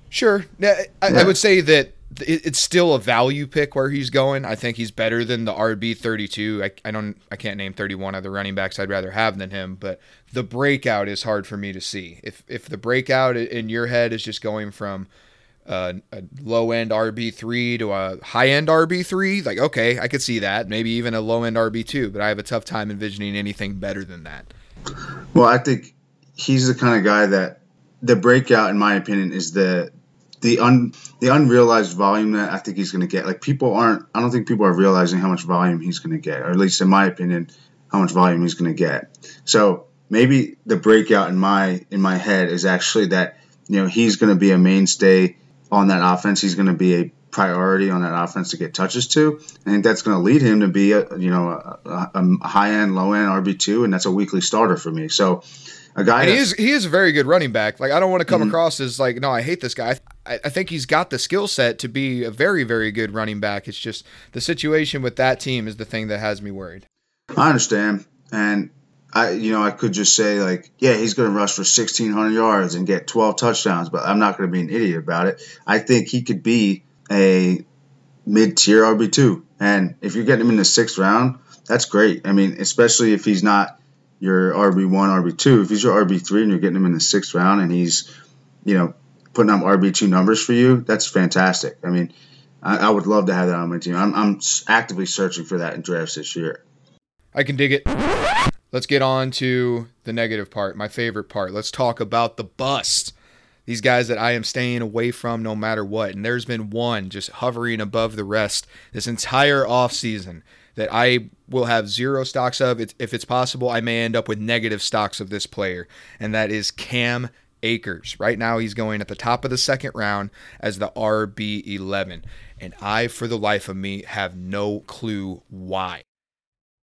sure. Yeah, I, I Yeah. would say that it, it's still a value pick where he's going. I think he's better than the RB thirty two. I, I don't. I can't name thirty one other running backs I'd rather have than him. But the breakout is hard for me to see. If if the breakout in your head is just going from uh, a low end RB three to a high end RB three, like okay, I could see that. Maybe even a low end RB two, but I have a tough time envisioning anything better than that. Well, I think he's the kind of guy that the breakout, in my opinion, is the the un the unrealized volume that I think he's going to get. Like people aren't. I don't think people are realizing how much volume he's going to get, or at least in my opinion, how much volume he's going to get. So maybe the breakout in my in my head is actually that you know he's going to be a mainstay on that offense. He's going to be a priority on that offense to get touches to. I think that's going to lead him to be a you know a, a, high end, low end RB two, and that's a weekly starter for me. So a guy And he is he is a very good running back. Like I don't want to Mm-hmm. come across as like no, I hate this guy. I, I think he's got the skill set to be a very very good running back. It's just the situation with that team is the thing that has me worried. I understand, and I, you know, I could just say like, yeah, he's going to rush for sixteen hundred yards and get twelve touchdowns, but I'm not going to be an idiot about it. I think he could be a mid-tier RB two, and if you're getting him in the sixth round, that's great. I mean, especially if he's not your RB one, RB two. If he's your RB three and you're getting him in the sixth round, and he's, you know, putting up RB two numbers for you, that's fantastic. I mean. I, I would love to have that on my team. I'm, I'm actively searching for that in drafts this year. I can dig it. Let's get on to the negative part, my favorite part. Let's talk about the bust. These guys that I am staying away from no matter what. And there's been one just hovering above the rest this entire offseason that I will have zero stocks of. If it's possible, I may end up with negative stocks of this player, and that is Cam Akers. Right now, he's going at the top of the second round as the RB11. And I, for the life of me, have no clue why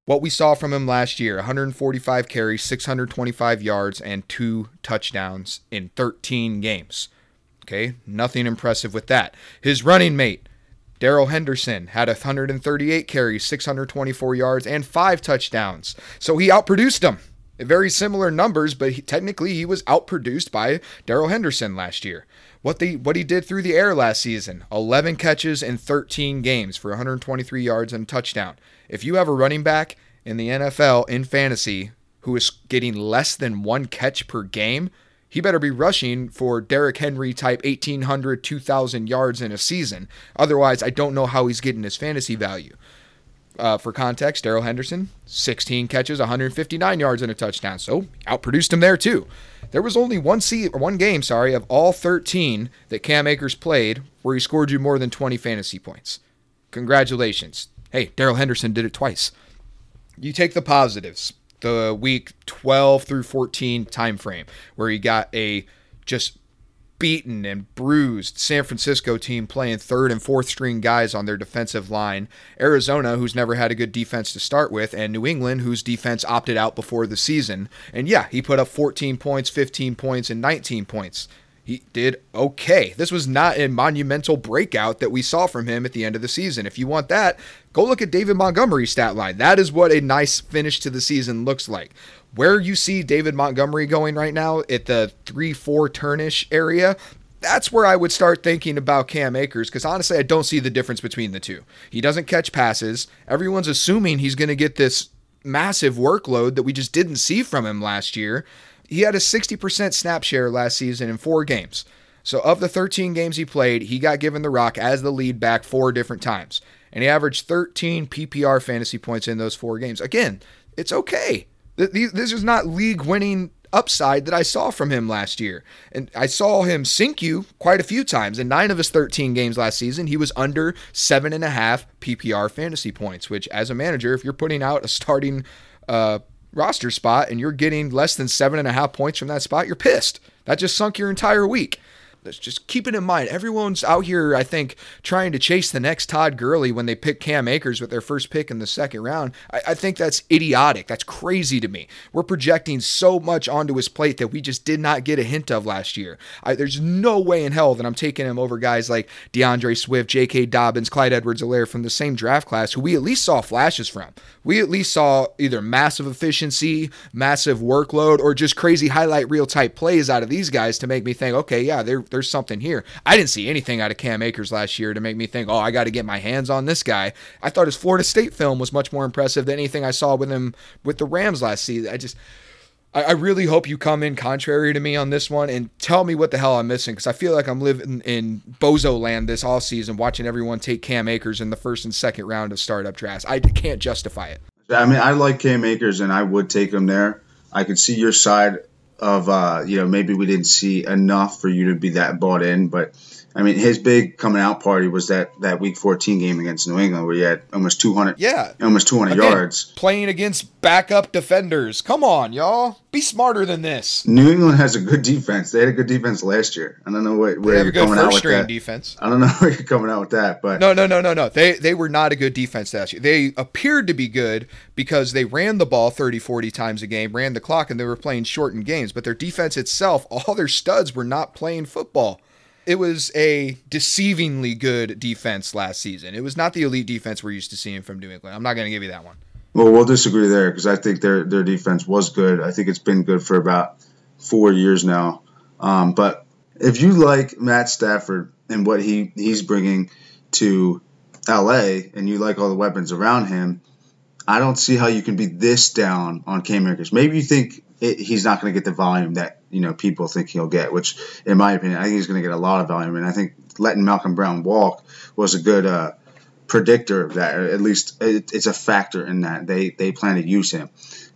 what we saw from him last year 145 carries, 625 yards, and two touchdowns in 13 games. Okay, nothing impressive with that. His running mate, Darrell Henderson, had 138 carries, 624 yards, and five touchdowns. So he outproduced him. Very similar numbers, but he, technically he was outproduced by Darrell Henderson last year. What the what he did through the air last season: 11 catches in 13 games for 123 yards and touchdown. If you have a running back in the NFL in fantasy who is getting less than one catch per game, he better be rushing for Derrick Henry type 1800 2000 yards in a season. Otherwise, I don't know how he's getting his fantasy value. Uh, for context, Darrell Henderson, 16 catches, 159 yards and a touchdown. So outproduced him there too. There was only one se- one game, sorry, of all 13 that Cam Akers played where he scored you more than 20 fantasy points. Congratulations. Hey, Darrell Henderson did it twice. You take the positives, the week 12 through 14 time frame where he got a just beaten and bruised San Francisco team playing third and fourth string guys on their defensive line, Arizona, who's never had a good defense to start with, and New England, whose defense opted out before the season. And yeah, he put up 14 points, 15 points, and 19 points. he did okay. This was not a monumental breakout that we saw from him at the end of the season. If you want that, go look at David Montgomery's stat line. That is what a nice finish to the season looks like. Where you see David Montgomery going right now at the 3 4 turnish area, that's where I would start thinking about Cam Akers because honestly, I don't see the difference between the two. He doesn't catch passes. Everyone's assuming he's going to get this massive workload that we just didn't see from him last year. He had a 60% snap share last season in four games. So, of the 13 games he played, he got given the rock as the lead back four different times. And he averaged 13 PPR fantasy points in those four games. Again, it's okay. This is not league winning upside that I saw from him last year. And I saw him sink you quite a few times. In nine of his 13 games last season, he was under seven and a half PPR fantasy points, which, as a manager, if you're putting out a starting uh, roster spot and you're getting less than seven and a half points from that spot, you're pissed. That just sunk your entire week just keep it in mind. Everyone's out here, I think, trying to chase the next Todd Gurley when they pick Cam Akers with their first pick in the second round. I, I, think that's idiotic. That's crazy to me. We're projecting so much onto his plate that we just did not get a hint of last year. I, there's no way in hell that I'm taking him over guys like DeAndre Swift, J.K. Dobbins, Clyde Edwards-Helaire from the same draft class who we at least saw flashes from. We at least saw either massive efficiency, massive workload, or just crazy highlight reel type plays out of these guys to make me think, okay, yeah, they're there's something here. I didn't see anything out of Cam Akers last year to make me think, oh, I got to get my hands on this guy. I thought his Florida State film was much more impressive than anything I saw with him with the Rams last season. I just. I really hope you come in contrary to me on this one and tell me what the hell I'm missing because I feel like I'm living in bozo land this all season, watching everyone take Cam Akers in the first and second round of startup drafts. I can't justify it. I mean, I like Cam Akers and I would take him there. I could see your side of uh, you know maybe we didn't see enough for you to be that bought in, but I mean his big coming out party was that that Week 14 game against New England where he had almost 200 yeah almost 200 Again, yards playing against backup defenders. Come on, y'all, be smarter than this. New England has a good defense. They had a good defense last year. I don't know what, where you're coming out with that. defense. I don't know where you're coming out with that, but no, no, no, no, no. They they were not a good defense last year. They appeared to be good because they ran the ball 30, 40 times a game, ran the clock, and they were playing shortened games. But their defense itself, all their studs were not playing football. It was a deceivingly good defense last season. It was not the elite defense we're used to seeing from New England. I'm not going to give you that one. Well, we'll disagree there because I think their their defense was good. I think it's been good for about four years now. Um, but if you like Matt Stafford and what he he's bringing to LA, and you like all the weapons around him, I don't see how you can be this down on Cam Akers. Maybe you think it, he's not going to get the volume that you know people think he'll get, which, in my opinion, I think he's going to get a lot of volume. And I think letting Malcolm Brown walk was a good uh, predictor of that. At least it, it's a factor in that they they plan to use him.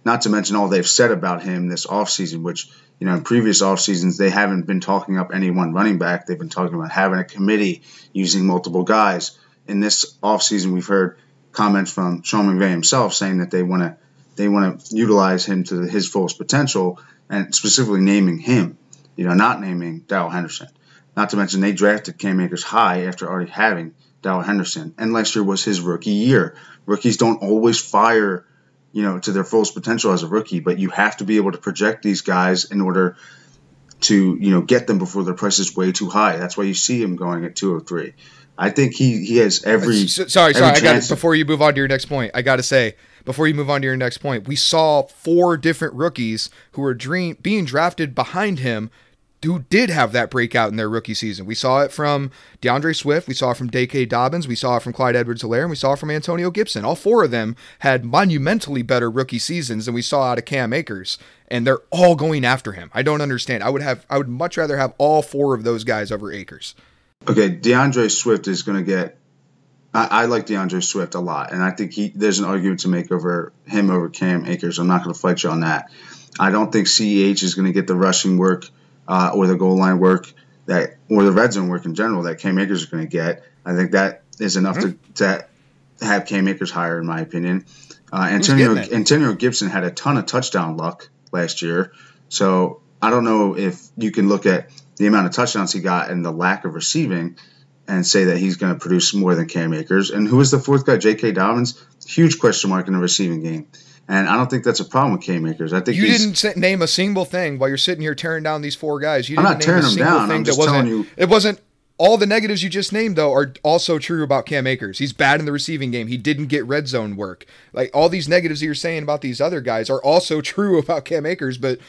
Not to mention all they've said about him this offseason, which you know in previous off seasons they haven't been talking up any one running back. They've been talking about having a committee using multiple guys. In this offseason, we've heard comments from Sean McVay himself saying that they want to they want to utilize him to his fullest potential, and specifically naming him. You know, not naming Darrell Henderson. Not to mention they drafted Cam Akers high after already having Darrell Henderson, and last year was his rookie year. Rookies don't always fire, you know, to their fullest potential as a rookie, but you have to be able to project these guys in order to, you know, get them before their price is way too high. That's why you see him going at 203. I think he he has every. Sorry, sorry. I got before you move on to your next point. I got to say before you move on to your next point, we saw four different rookies who were dream, being drafted behind him who did have that breakout in their rookie season. We saw it from DeAndre Swift, we saw it from J.K. Dobbins, we saw it from Clyde Edwards-Helaire, and we saw it from Antonio Gibson. All four of them had monumentally better rookie seasons than we saw out of Cam Akers, and they're all going after him. I don't understand. I would have I would much rather have all four of those guys over Akers. Okay, DeAndre Swift is going to get I, I, like DeAndre Swift a lot, and I think he there's an argument to make over him over Cam Akers. I'm not going to fight you on that. I don't think CEH is going to get the rushing work uh, or the goal line work that or the red zone work in general that Cam Akers is going to get. I think that is enough mm-hmm. to, to have Cam Akers higher, in my opinion. Uh, Antonio Antonio Gibson had a ton of touchdown luck last year, so I don't know if you can look at the amount of touchdowns he got and the lack of receiving and say that he's going to produce more than Cam Akers. And who is the fourth guy? J.K. Dobbins. Huge question mark in the receiving game. And I don't think that's a problem with Cam Akers. I think You didn't name a single thing while you're sitting here tearing down these four guys. You I'm didn't name tearing a them single down. thing I'm just telling you- It wasn't. All the negatives you just named though are also true about Cam Akers. He's bad in the receiving game. He didn't get red zone work. Like all these negatives that you're saying about these other guys are also true about Cam Akers, but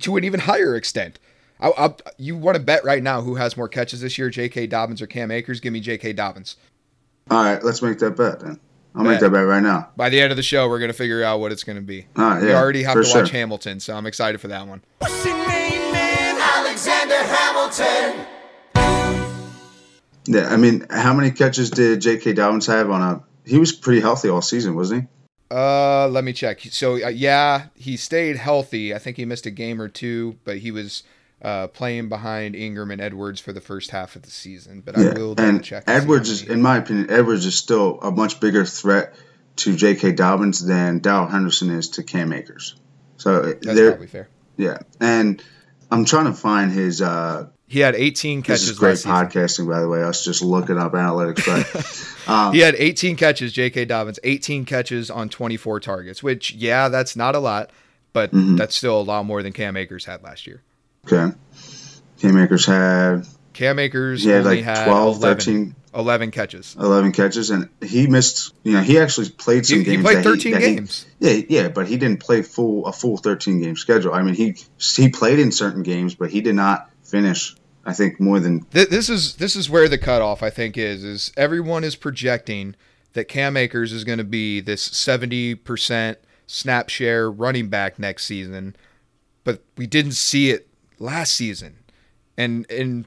to an even higher extent. I, I, you want to bet right now who has more catches this year, J.K. Dobbins or Cam Akers? Give me J.K. Dobbins. All right, let's make that bet then. I'll make that bet right now. By the end of the show, we're gonna figure out what it's gonna be. All right, we yeah, already have for to watch sure. Hamilton, so I'm excited for that one. What's your name, man? Alexander Hamilton. Yeah, I mean, how many catches did J.K. Dobbins have on a? He was pretty healthy all season, wasn't he? Uh, let me check. So uh, yeah, he stayed healthy. I think he missed a game or two, but he was uh, playing behind Ingram and Edwards for the first half of the season. But I Yeah, will and check. Edwards is, in my opinion, Edwards is still a much bigger threat to J.K. Dobbins than Dow Henderson is to Cam Akers. So That's there, probably fair. yeah, and I'm trying to find his. uh He had 18 catches. This is great podcasting, by the way. I was just looking up analytics, but um, He had 18 catches, J.K. Dobbins, 18 catches on 24 targets, which, yeah, that's not a lot, but Mm-hmm. that's still a lot more than Cam Akers had last year. Okay. Cam Akers had Cam Akers he had like had 12, 11, 13, 11 catches. 11 catches, and he missed. You know, he actually played some He, he games. played 13 he- games. yeah, yeah, but he didn't play full a full 13 game schedule. I mean, he he played in certain games, but he did not finish. I think more than this is this is where the cutoff I think is is everyone is projecting that Cam Akers is going to be this seventy percent snap share running back next season, but we didn't see it last season, and and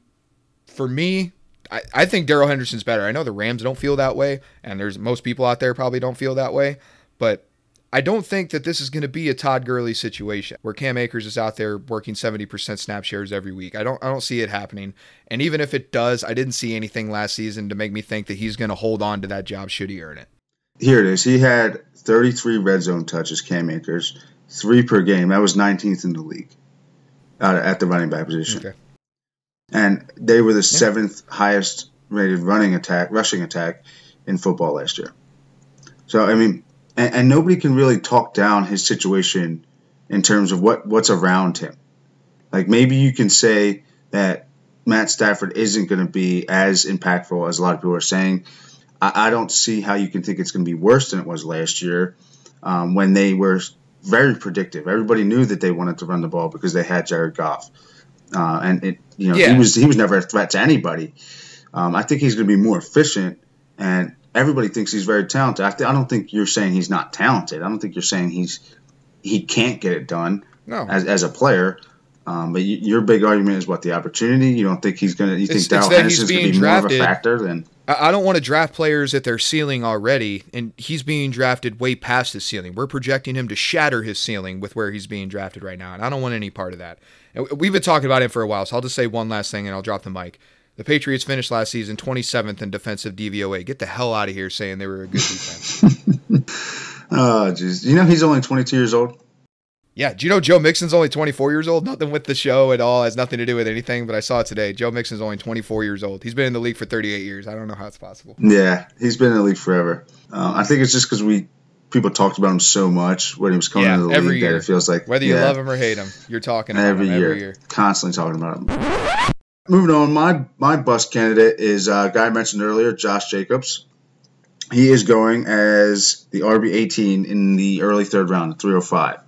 for me. I, I think Darrell Henderson's better. I know the Rams don't feel that way, and there's most people out there probably don't feel that way, but I don't think that this is going to be a Todd Gurley situation where Cam Akers is out there working 70% snap shares every week. I don't I don't see it happening. And even if it does, I didn't see anything last season to make me think that he's going to hold on to that job should he earn it. here it is. He had 33 red zone touches. Cam Akers, three per game. That was 19th in the league uh, at the running back position. Okay. and they were the seventh highest rated running attack, rushing attack in football last year. So I mean, and, and nobody can really talk down his situation in terms of what what's around him. Like maybe you can say that Matt Stafford isn't going to be as impactful as a lot of people are saying. I, I don't see how you can think it's going to be worse than it was last year um, when they were very predictive. Everybody knew that they wanted to run the ball because they had Jared Goff. Uh, and it, you know, Yeah. he was he was never a threat to anybody. Um, I think he's going to be more efficient, and everybody thinks he's very talented. I, th- I don't think you're saying he's not talented. I don't think you're saying he's he can't get it done No. as, as a player. Um, but y your big argument is what the opportunity. You don't think he's going to. You It's- think Darrell it's that he's Henderson's going to be more of a factor than I don't want to draft players at their ceiling already, and he's being drafted way past his ceiling. We're projecting him to shatter his ceiling with where he's being drafted right now, and I don't want any part of that. And we've been talking about him for a while, so I'll just say one last thing, and I'll drop the mic. The Patriots finished last season 27th in defensive DVOA. Get the hell out of here saying they were a good defense. Oh, jeez. You know he's only 22 years old. Yeah, do you know Joe Mixon's only 24 years old? Nothing with the show at all. Has nothing to do with anything, but I saw it today. Joe Mixon's only 24 years old. He's been in the league for 38 years. I don't know how it's possible. Yeah, he's been in the league forever. Uh, I think it's just because we people talked about him so much when he was coming Yeah, into the every league year. that it feels like Whether you yeah, love him or hate him, you're talking about every him year, every year. constantly talking about him. Moving on, my my bust candidate is a guy I mentioned earlier, Josh Jacobs. He is going as the RB 18 in the early third round, 305.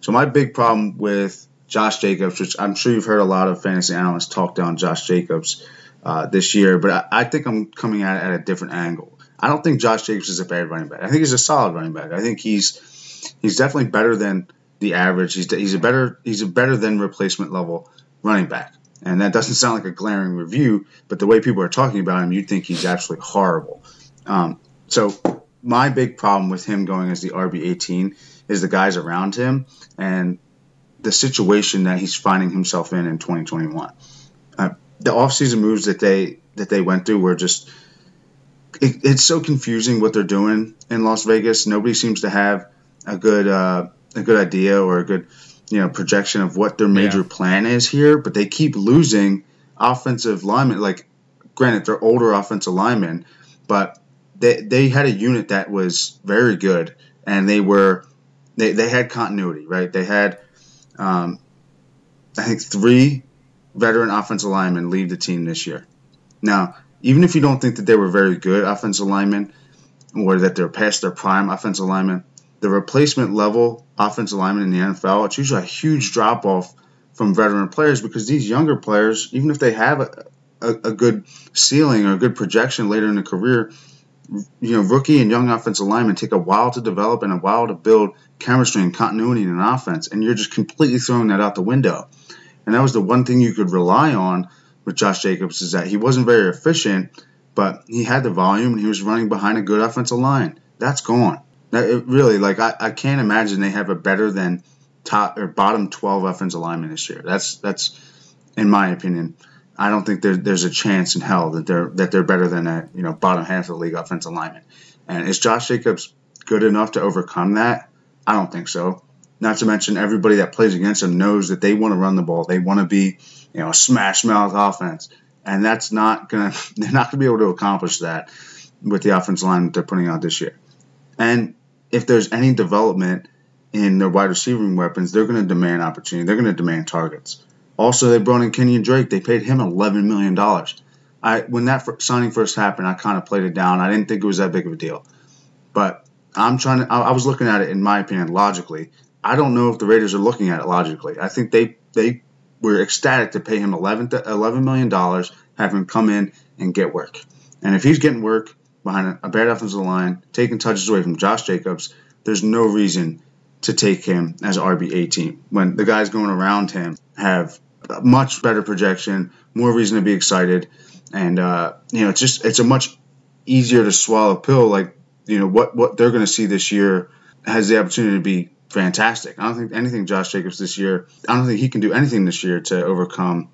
So my big problem with Josh Jacobs, which I'm sure you've heard a lot of fantasy analysts talk down Josh Jacobs uh, this year, but I, I think I'm coming at it at a different angle. I don't think Josh Jacobs is a bad running back. I think he's a solid running back. I think he's he's definitely better than the average. He's he's a better he's a better than replacement level running back. And that doesn't sound like a glaring review, but the way people are talking about him, you'd think he's absolutely horrible. Um, so my big problem with him going as the RB eighteen is the guys around him and the situation that he's finding himself in in 2021. Uh, the offseason moves that they that they went through were just it, it's so confusing what they're doing in Las Vegas. Nobody seems to have a good uh, a good idea or a good you know projection of what their major Yeah. plan is here. But they keep losing offensive linemen. Like, granted, they're older offensive linemen, but they they had a unit that was very good, and they were they they had continuity, right? They had, um, I think, three veteran offensive linemen leave the team this year. Now, even if you don't think that they were very good offensive linemen or that they're past their prime offensive linemen, the replacement level offensive lineman in the NFL, it's usually a huge drop off from veteran players because these younger players, even if they have a, a, a, good ceiling or a good projection later in the career, you know, rookie and young offensive linemen take a while to develop and a while to build chemistry and continuity in an offense, and you're just completely throwing that out the window. And that was the one thing you could rely on with Josh Jacobs is that he wasn't very efficient, but he had the volume and he was running behind a good offensive line. That's gone. That, really, like I, I can't imagine they have a better than top or bottom twelve offensive lineman this year. That's that's in my opinion. I don't think there, there's a chance in hell that they're that they're better than a you know bottom half of the league offensive lineman. And is Josh Jacobs good enough to overcome that? I don't think so. Not to mention everybody that plays against him knows that they want to run the ball. They want to be you know a smash mouth offense, and that's not gonna they're not gonna be able to accomplish that with the offensive line that they're putting out this year. And if there's any development in their wide receiving weapons, they're going to demand opportunity. They're going to demand targets. Also, they brought in Kenyon Drake. They paid him eleven million dollars. I when that signing first happened, I kind of played it down. I didn't think it was that big of a deal, but I'm trying to. I, I was looking at it in my opinion logically. I don't know if the Raiders are looking at it logically. I think they they were ecstatic to pay him 11, $11 million, have him come in and get work. And if he's getting work behind a bad offensive line, taking touches away from Josh Jacobs, there's no reason to take him as RB 18 when the guys going around him have much better projection, more reason to be excited, and uh, you know it's just it's a much easier to swallow pill. Like you know what what they're going to see this year has the opportunity to be fantastic. I don't think anything Josh Jacobs this year. I don't think he can do anything this year to overcome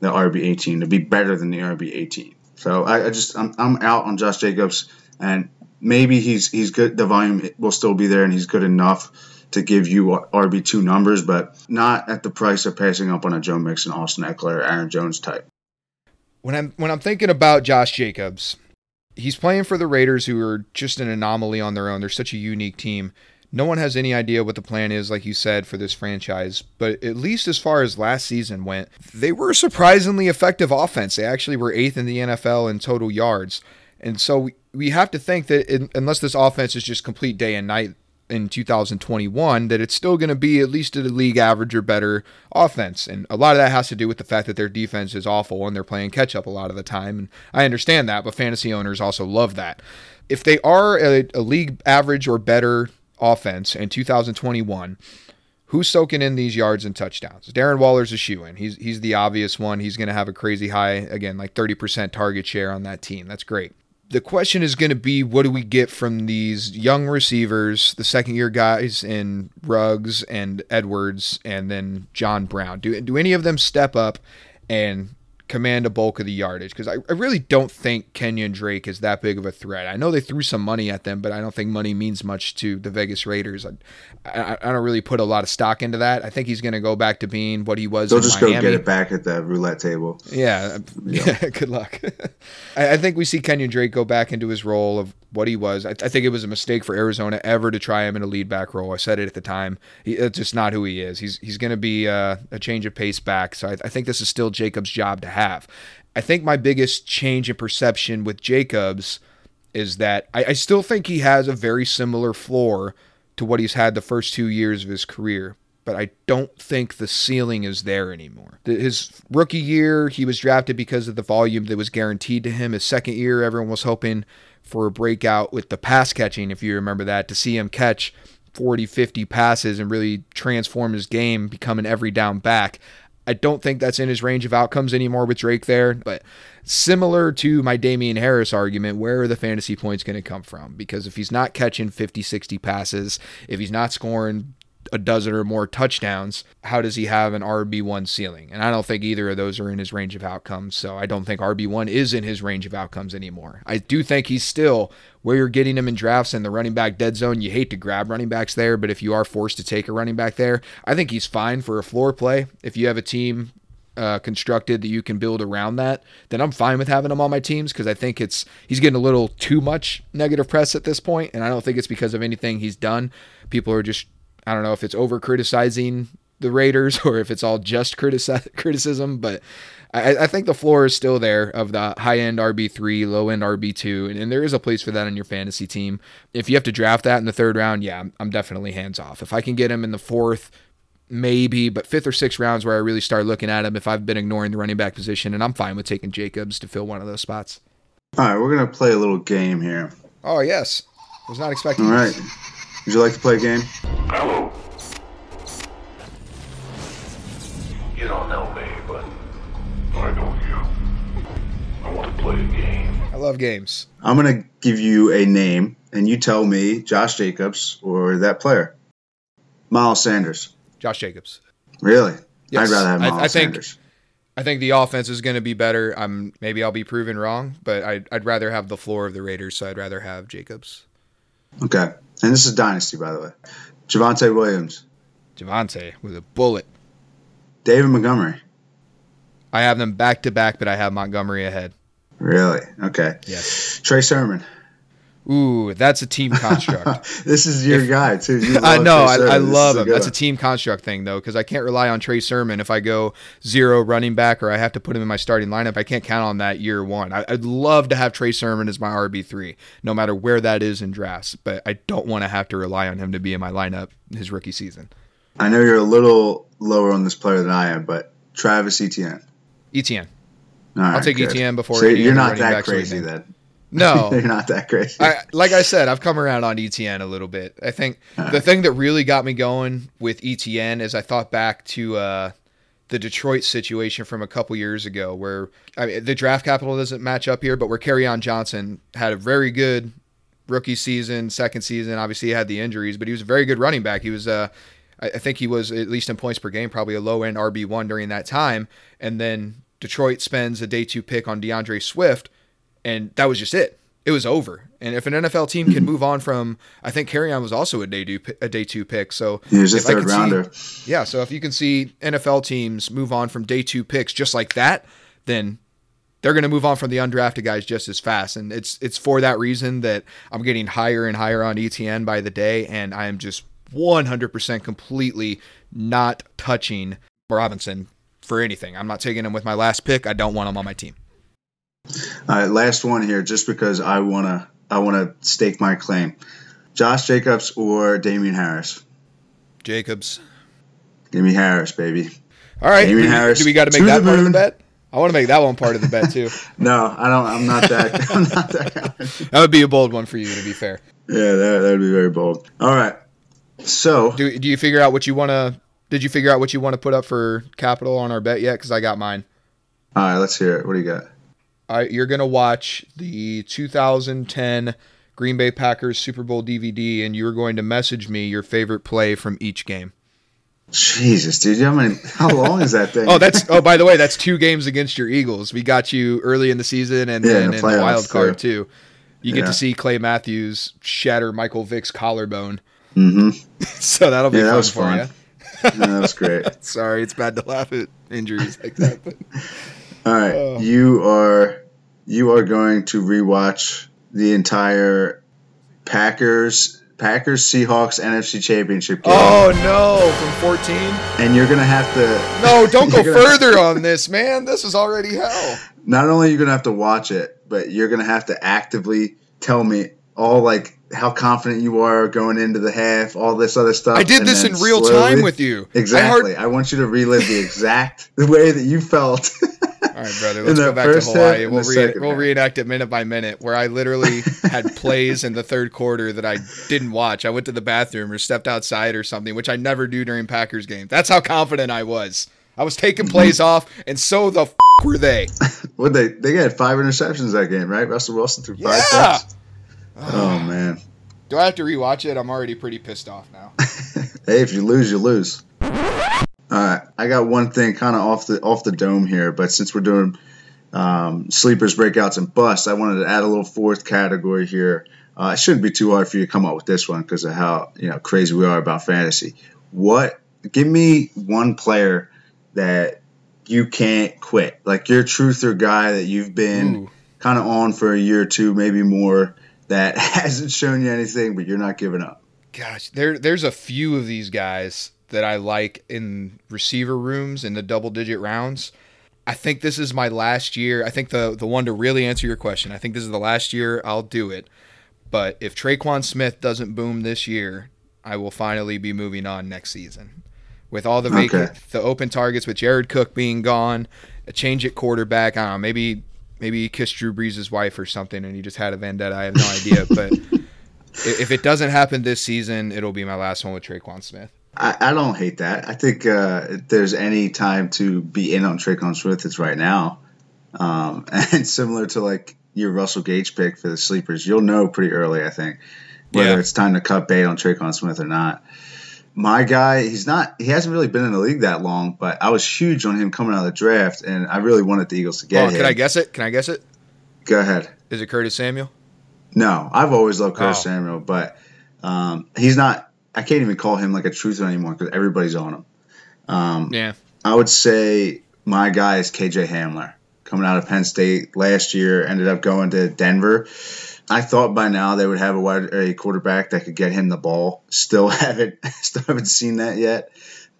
the RB 18 to be better than the RB 18. So I, I just I'm, I'm out on Josh Jacobs, and maybe he's he's good. The volume will still be there, and he's good enough to give you RB two numbers, but not at the price of passing up on a Joe Mixon, Austin Ekeler, Aaron Jones type. When I'm when I'm thinking about Josh Jacobs, he's playing for the Raiders, who are just an anomaly on their own. They're such a unique team. No one has any idea what the plan is, like you said, for this franchise. But at least as far as last season went, they were a surprisingly effective offense. They actually were eighth in the NFL in total yards. And so we have to think that unless this offense is just complete day and night in 2021 that it's still going to be at least at a league average or better offense. And a lot of that has to do with the fact that their defense is awful and they're playing catch up a lot of the time. And I understand that, but fantasy owners also love that. If they are a, a league average or better offense in 2021, who's soaking in these yards and touchdowns? Darren Waller's a shoe in. He's he's the obvious one. He's going to have a crazy high again, like 30% target share on that team. That's great the question is going to be what do we get from these young receivers, the second year guys in Ruggs and Edwards, and then John Brown? Do, do any of them step up and command a bulk of the yardage because I, I really don't think Kenyon Drake is that big of a threat. I know they threw some money at them, but I don't think money means much to the Vegas Raiders. I, I, I don't really put a lot of stock into that. I think he's going to go back to being what he was. They'll just Miami. go get it back at the roulette table. Yeah, yeah. good luck. I, I, think we see Kenyon Drake go back into his role of what he was. I, I, think it was a mistake for Arizona ever to try him in a lead back role. I said it at the time. He, it's just not who he is. He's he's going to be uh, a change of pace back. So I, I think this is still Jacobs' job to have. I think my biggest change in perception with Jacobs is that I, I still think he has a very similar floor to what he's had the first two years of his career but I don't think the ceiling is there anymore. His rookie year, he was drafted because of the volume that was guaranteed to him. His second year, everyone was hoping for a breakout with the pass catching, if you remember that, to see him catch 40, 50 passes and really transform his game, become an every down back. I don't think that's in his range of outcomes anymore with Drake there, but similar to my Damien Harris argument, where are the fantasy points going to come from? Because if he's not catching 50, 60 passes, if he's not scoring a dozen or more touchdowns, how does he have an RB1 ceiling? And I don't think either of those are in his range of outcomes. So I don't think RB1 is in his range of outcomes anymore. I do think he's still where you're getting him in drafts in the running back dead zone. You hate to grab running backs there, but if you are forced to take a running back there, I think he's fine for a floor play. If you have a team uh, constructed that you can build around that, then I'm fine with having him on my teams because I think it's he's getting a little too much negative press at this point, and I don't think it's because of anything he's done. People are just I don't know if it's over criticizing the Raiders or if it's all just critici- criticism, but I, I think the floor is still there of the high end RB3, low end RB2, and, and there is a place for that on your fantasy team. If you have to draft that in the third round, yeah, I'm, I'm definitely hands off. If I can get him in the fourth, maybe, but fifth or sixth rounds where I really start looking at him if I've been ignoring the running back position, and I'm fine with taking Jacobs to fill one of those spots. All right, we're gonna play a little game here. Oh, yes. I Was not expecting All right. this. Would you like to play a game? Hello. You don't know me, but I know you. I want to play a game. I love games. I'm gonna give you a name, and you tell me Josh Jacobs or that player. Miles Sanders. Josh Jacobs. Really? Yes. I'd rather have I- Miles I think- Sanders. I think the offense is going to be better. I'm maybe I'll be proven wrong, but I'd, I'd rather have the floor of the Raiders, so I'd rather have Jacobs. Okay. And this is Dynasty, by the way. Javonte Williams. Javonte with a bullet. David Montgomery. I have them back to back, but I have Montgomery ahead. Really? Okay. Yes. Trey Sermon. Ooh, that's a team construct. This is your guy, too. You I know. I, I love him. That's a team construct thing, though, because I can't rely on Trey Sermon if I go zero running back or I have to put him in my starting lineup. I can't count on that year one. I, I'd love to have Trey Sermon as my RB3, no matter where that is in drafts, but I don't want to have to rely on him to be in my lineup his rookie season. I know you're a little lower on this player than I am, but Travis Etienne. Right, I'll take good. Etienne before So you're not that crazy then. No. they're not that crazy. I, like I said, I've come around on Etienne a little bit. I think the thing that really got me going with Etienne is I thought back to uh, the Detroit situation from a couple years ago, where I mean, the draft capital doesn't match up here, but where on Johnson had a very good rookie season, second season. Obviously, he had the injuries, but he was a very good running back. He was, uh, I I think he was at least in points per game, probably a low end RB one during that time. And then Detroit spends a day two pick on DeAndre Swift, and that was just it. It was over. And if an NFL team can move on from, I think Kerryon was also a day two, a day two pick. So he was a third could see- yeah, so if you can see NFL teams move on from day two picks just like that, then they're going to move on from the undrafted guys just as fast. And it's it's for that reason that I'm getting higher and higher on Etienne by the day, and I am just 100% completely not touching Robinson for anything. I'm not taking him with my last pick. I don't want him on my team. All right, last one here, just because I wanna I wanna stake my claim. Josh Jacobs or Damien Harris. Jacobs. Give me Harris, baby. All right. Damien do, Harris do we got to make that part of the bet? I want to make that one part of the bet too. No, I don't. I'm not that. I'm not that. That would be a bold one for you, to be fair. Yeah, that that would be very bold. All right. So Do do you figure out what you want to? Did you figure out what you want to put up for capital on our bet yet? Because I got mine. all right, let's hear it. What do you got? Right, you're gonna watch the 2010 Green Bay Packers Super Bowl DVD, and you're going to message me your favorite play from each game. Jesus, dude, how many? How long is that thing? Oh, that's oh by the way, that's two games against your Eagles. We got you early in the season and Yeah, then in the playoffs, wild card too. too. You get Yeah. to see Clay Matthews shatter Michael Vick's collarbone. hmm So that'll be Yeah, that fun was for fun. you. Yeah, that was great. Sorry, it's bad to laugh at injuries like that. But All right, Oh. you are you are going to rewatch the entire Packers Packers Seahawks NFC Championship game, oh no, from 14. and you're gonna have to. No, don't go gonna- further on this, man. This is already hell. Not only are you gonna have to watch it, but you're gonna have to actively tell me all like how confident you are going into the half, all this other stuff. I did this in real slowly- time with you. I Exactly. I, want you to relive the exact the way that you felt. All right, brother. Let's go back to Hawaii. We'll, re- we'll reenact it minute by minute, where I literally had plays in the third quarter that I didn't watch. I went to the bathroom or stepped outside or something, which I never do during Packers games. That's how confident I was. I was taking plays off, and so the f- were they. what they they had five interceptions that game, right? Russell Wilson threw five Yeah. Oh man. Do I have to rewatch it? I'm already pretty pissed off now. Hey, if you lose, you lose. Right, I got one thing kind of off the off the dome here, but since we're doing um, sleepers, breakouts, and busts, I wanted to add a little fourth category here. Uh, it shouldn't be too hard for you to come up with this one because of how you know crazy we are about fantasy. What? Give me one player that you can't quit, like your truth or guy that you've been kind of on for a year or two, maybe more, that hasn't shown you anything, but you're not giving up. Gosh, there there's a few of these guys that I like in receiver rooms in the double digit rounds. I think this is my last year. I think the the one to really answer your question. I think this is the last year I'll do it. But if Tre'Quan Smith doesn't boom this year, I will finally be moving on next season. With all the vacant, Okay. the open targets, with Jared Cook being gone, a change at quarterback. I don't know. Maybe maybe he kissed Drew Brees' wife or something, and he just had a vendetta. I have no idea. But if it doesn't happen this season, it'll be my last one with Tre'Quan Smith. I, I don't hate that. I think uh, if there's any time to be in on Tre'Quan Smith, it's right now. Um, and similar to like your Russell Gage pick for the sleepers, you'll know pretty early, I think, whether Yeah. it's time to cut bait on Tre'Quan Smith or not. My guy, he's not. He hasn't really been in the league that long, but I was huge on him coming out of the draft, and I really wanted the Eagles to get Oh, him. can I guess it? Can I guess it? Go ahead. Is it Curtis Samuel? No, I've always loved Curtis Oh. Samuel, but um, he's not. I can't even call him like a truther anymore because everybody's on him. Um, Yeah. I would say my guy is KJ Hamler coming out of Penn State last year. Ended up going to Denver. I thought by now they would have a wide a quarterback that could get him the ball. Still haven't still haven't seen that yet.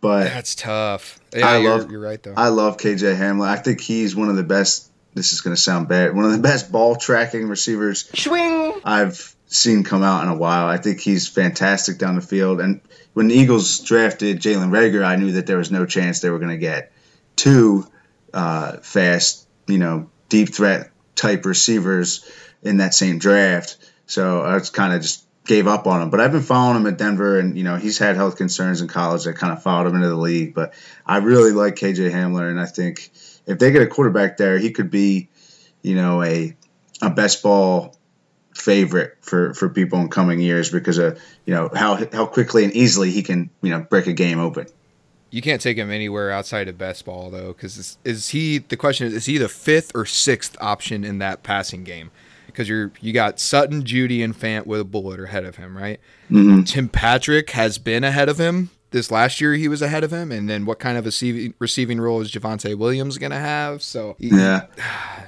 But That's tough. Yeah, I you're, love- you're right though. I love KJ Hamler. I think he's one of the best. This is going to sound bad. One of the best ball tracking receivers Swing. I've seen come out in a while. I think he's fantastic down the field. And when the Eagles drafted Jalen Reagor, I knew that there was no chance they were going to get two uh, fast, you know, deep threat type receivers in that same draft. So I was kind of just gave up on him. But I've been following him at Denver, and you know he's had health concerns in college. I kind of followed him into the league, but I really like KJ Hamler, and I think if they get a quarterback there, he could be, you know, a a best ball favorite for for people in coming years because of you know how how quickly and easily he can you know break a game open. You can't take him anywhere outside of best ball though, because is, is he? The question is, is he the fifth or sixth option in that passing game? Because you're you got Sutton, Jeudy, and Fant with a bullet ahead of him, right? Mhm. Tim Patrick has been ahead of him. This last year he was ahead of him, and then what kind of a receiving, receiving role is Javonte Williams going to have? So Yeah,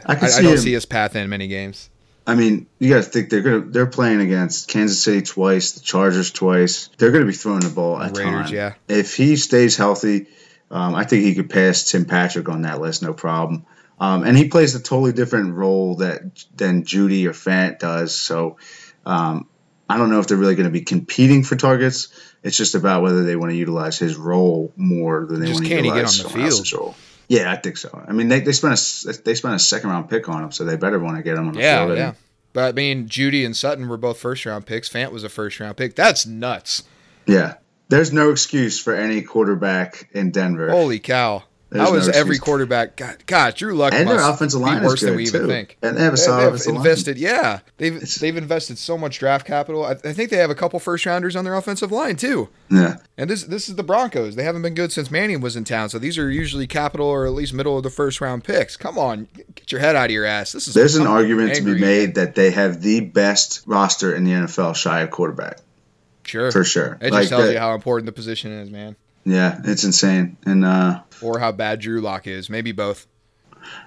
I I, can I don't him. see his path in many games. I mean, you got to think they're gonna they're playing against Kansas City twice, the Chargers twice. They're gonna be throwing the ball a Raiders, ton. yeah. If he stays healthy, um, I think he could pass Tim Patrick on that list, no problem. Um, and he plays a totally different role that than Jeudy or Fant does. So um, I don't know if they're really going to be competing for targets. It's just about whether they want to utilize his role more than they Just want to can't get utilize on the else's field? role. Yeah, I think so. I mean, they, they spent a they spent a second round pick on him, so they better want to get him on the Yeah, field. yeah. But I mean, Jeudy and Sutton were both first round picks. Fant was a first round pick. That's nuts. Yeah. There's no excuse for any quarterback in Denver. Holy cow! There's How is no every quarterback? God, God, Drew Lock and their offensive line is worse than we too. even think. And they have a They- solid they've offensive line. invested, yeah. They've It's- they've invested so much draft capital. I, I think they have a couple first rounders on their offensive line too. Yeah. And this this is the Broncos. They haven't been good since Manning was in town. So these are usually capital or at least middle of the first round picks. Come on, get your head out of your ass. This is There's an argument to be made that they have the best roster in the NFL shy of quarterback. Sure, for sure. It just tells that- you how important the position is, man, Yeah, it's insane. And uh or how bad Drew Lock is. Maybe both.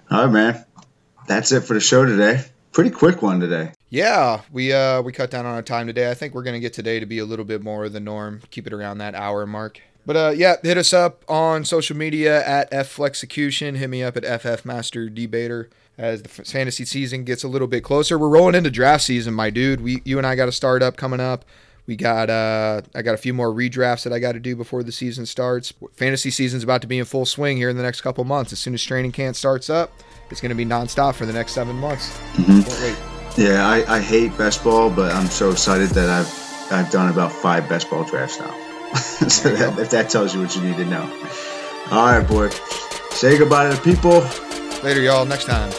all right, man. That's it for the show today. Pretty quick one today. Yeah, we uh we cut down on our time today. I think we're gonna get today to be a little bit more of the norm. Keep it around that hour mark. But uh yeah, hit us up on social media at Flexecution. Hit me up at FF Master Debater as the fantasy season gets a little bit closer. We're rolling into draft season, my dude. We you and I got a start up coming up. We got uh I got a few more redrafts that I got to do before the season starts. Fantasy season's about to be in full swing here in the next couple months. As soon as training camp starts up, it's going to be nonstop for the next seven months. Can't wait. Yeah, I, I hate best ball, but I'm so excited that I've I've done about five best ball drafts now. so that, if that tells you what you need to know. All right, boy. Say goodbye to the people. Later, y'all. Next time.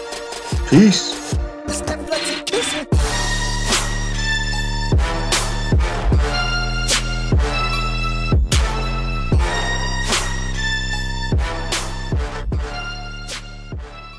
Peace.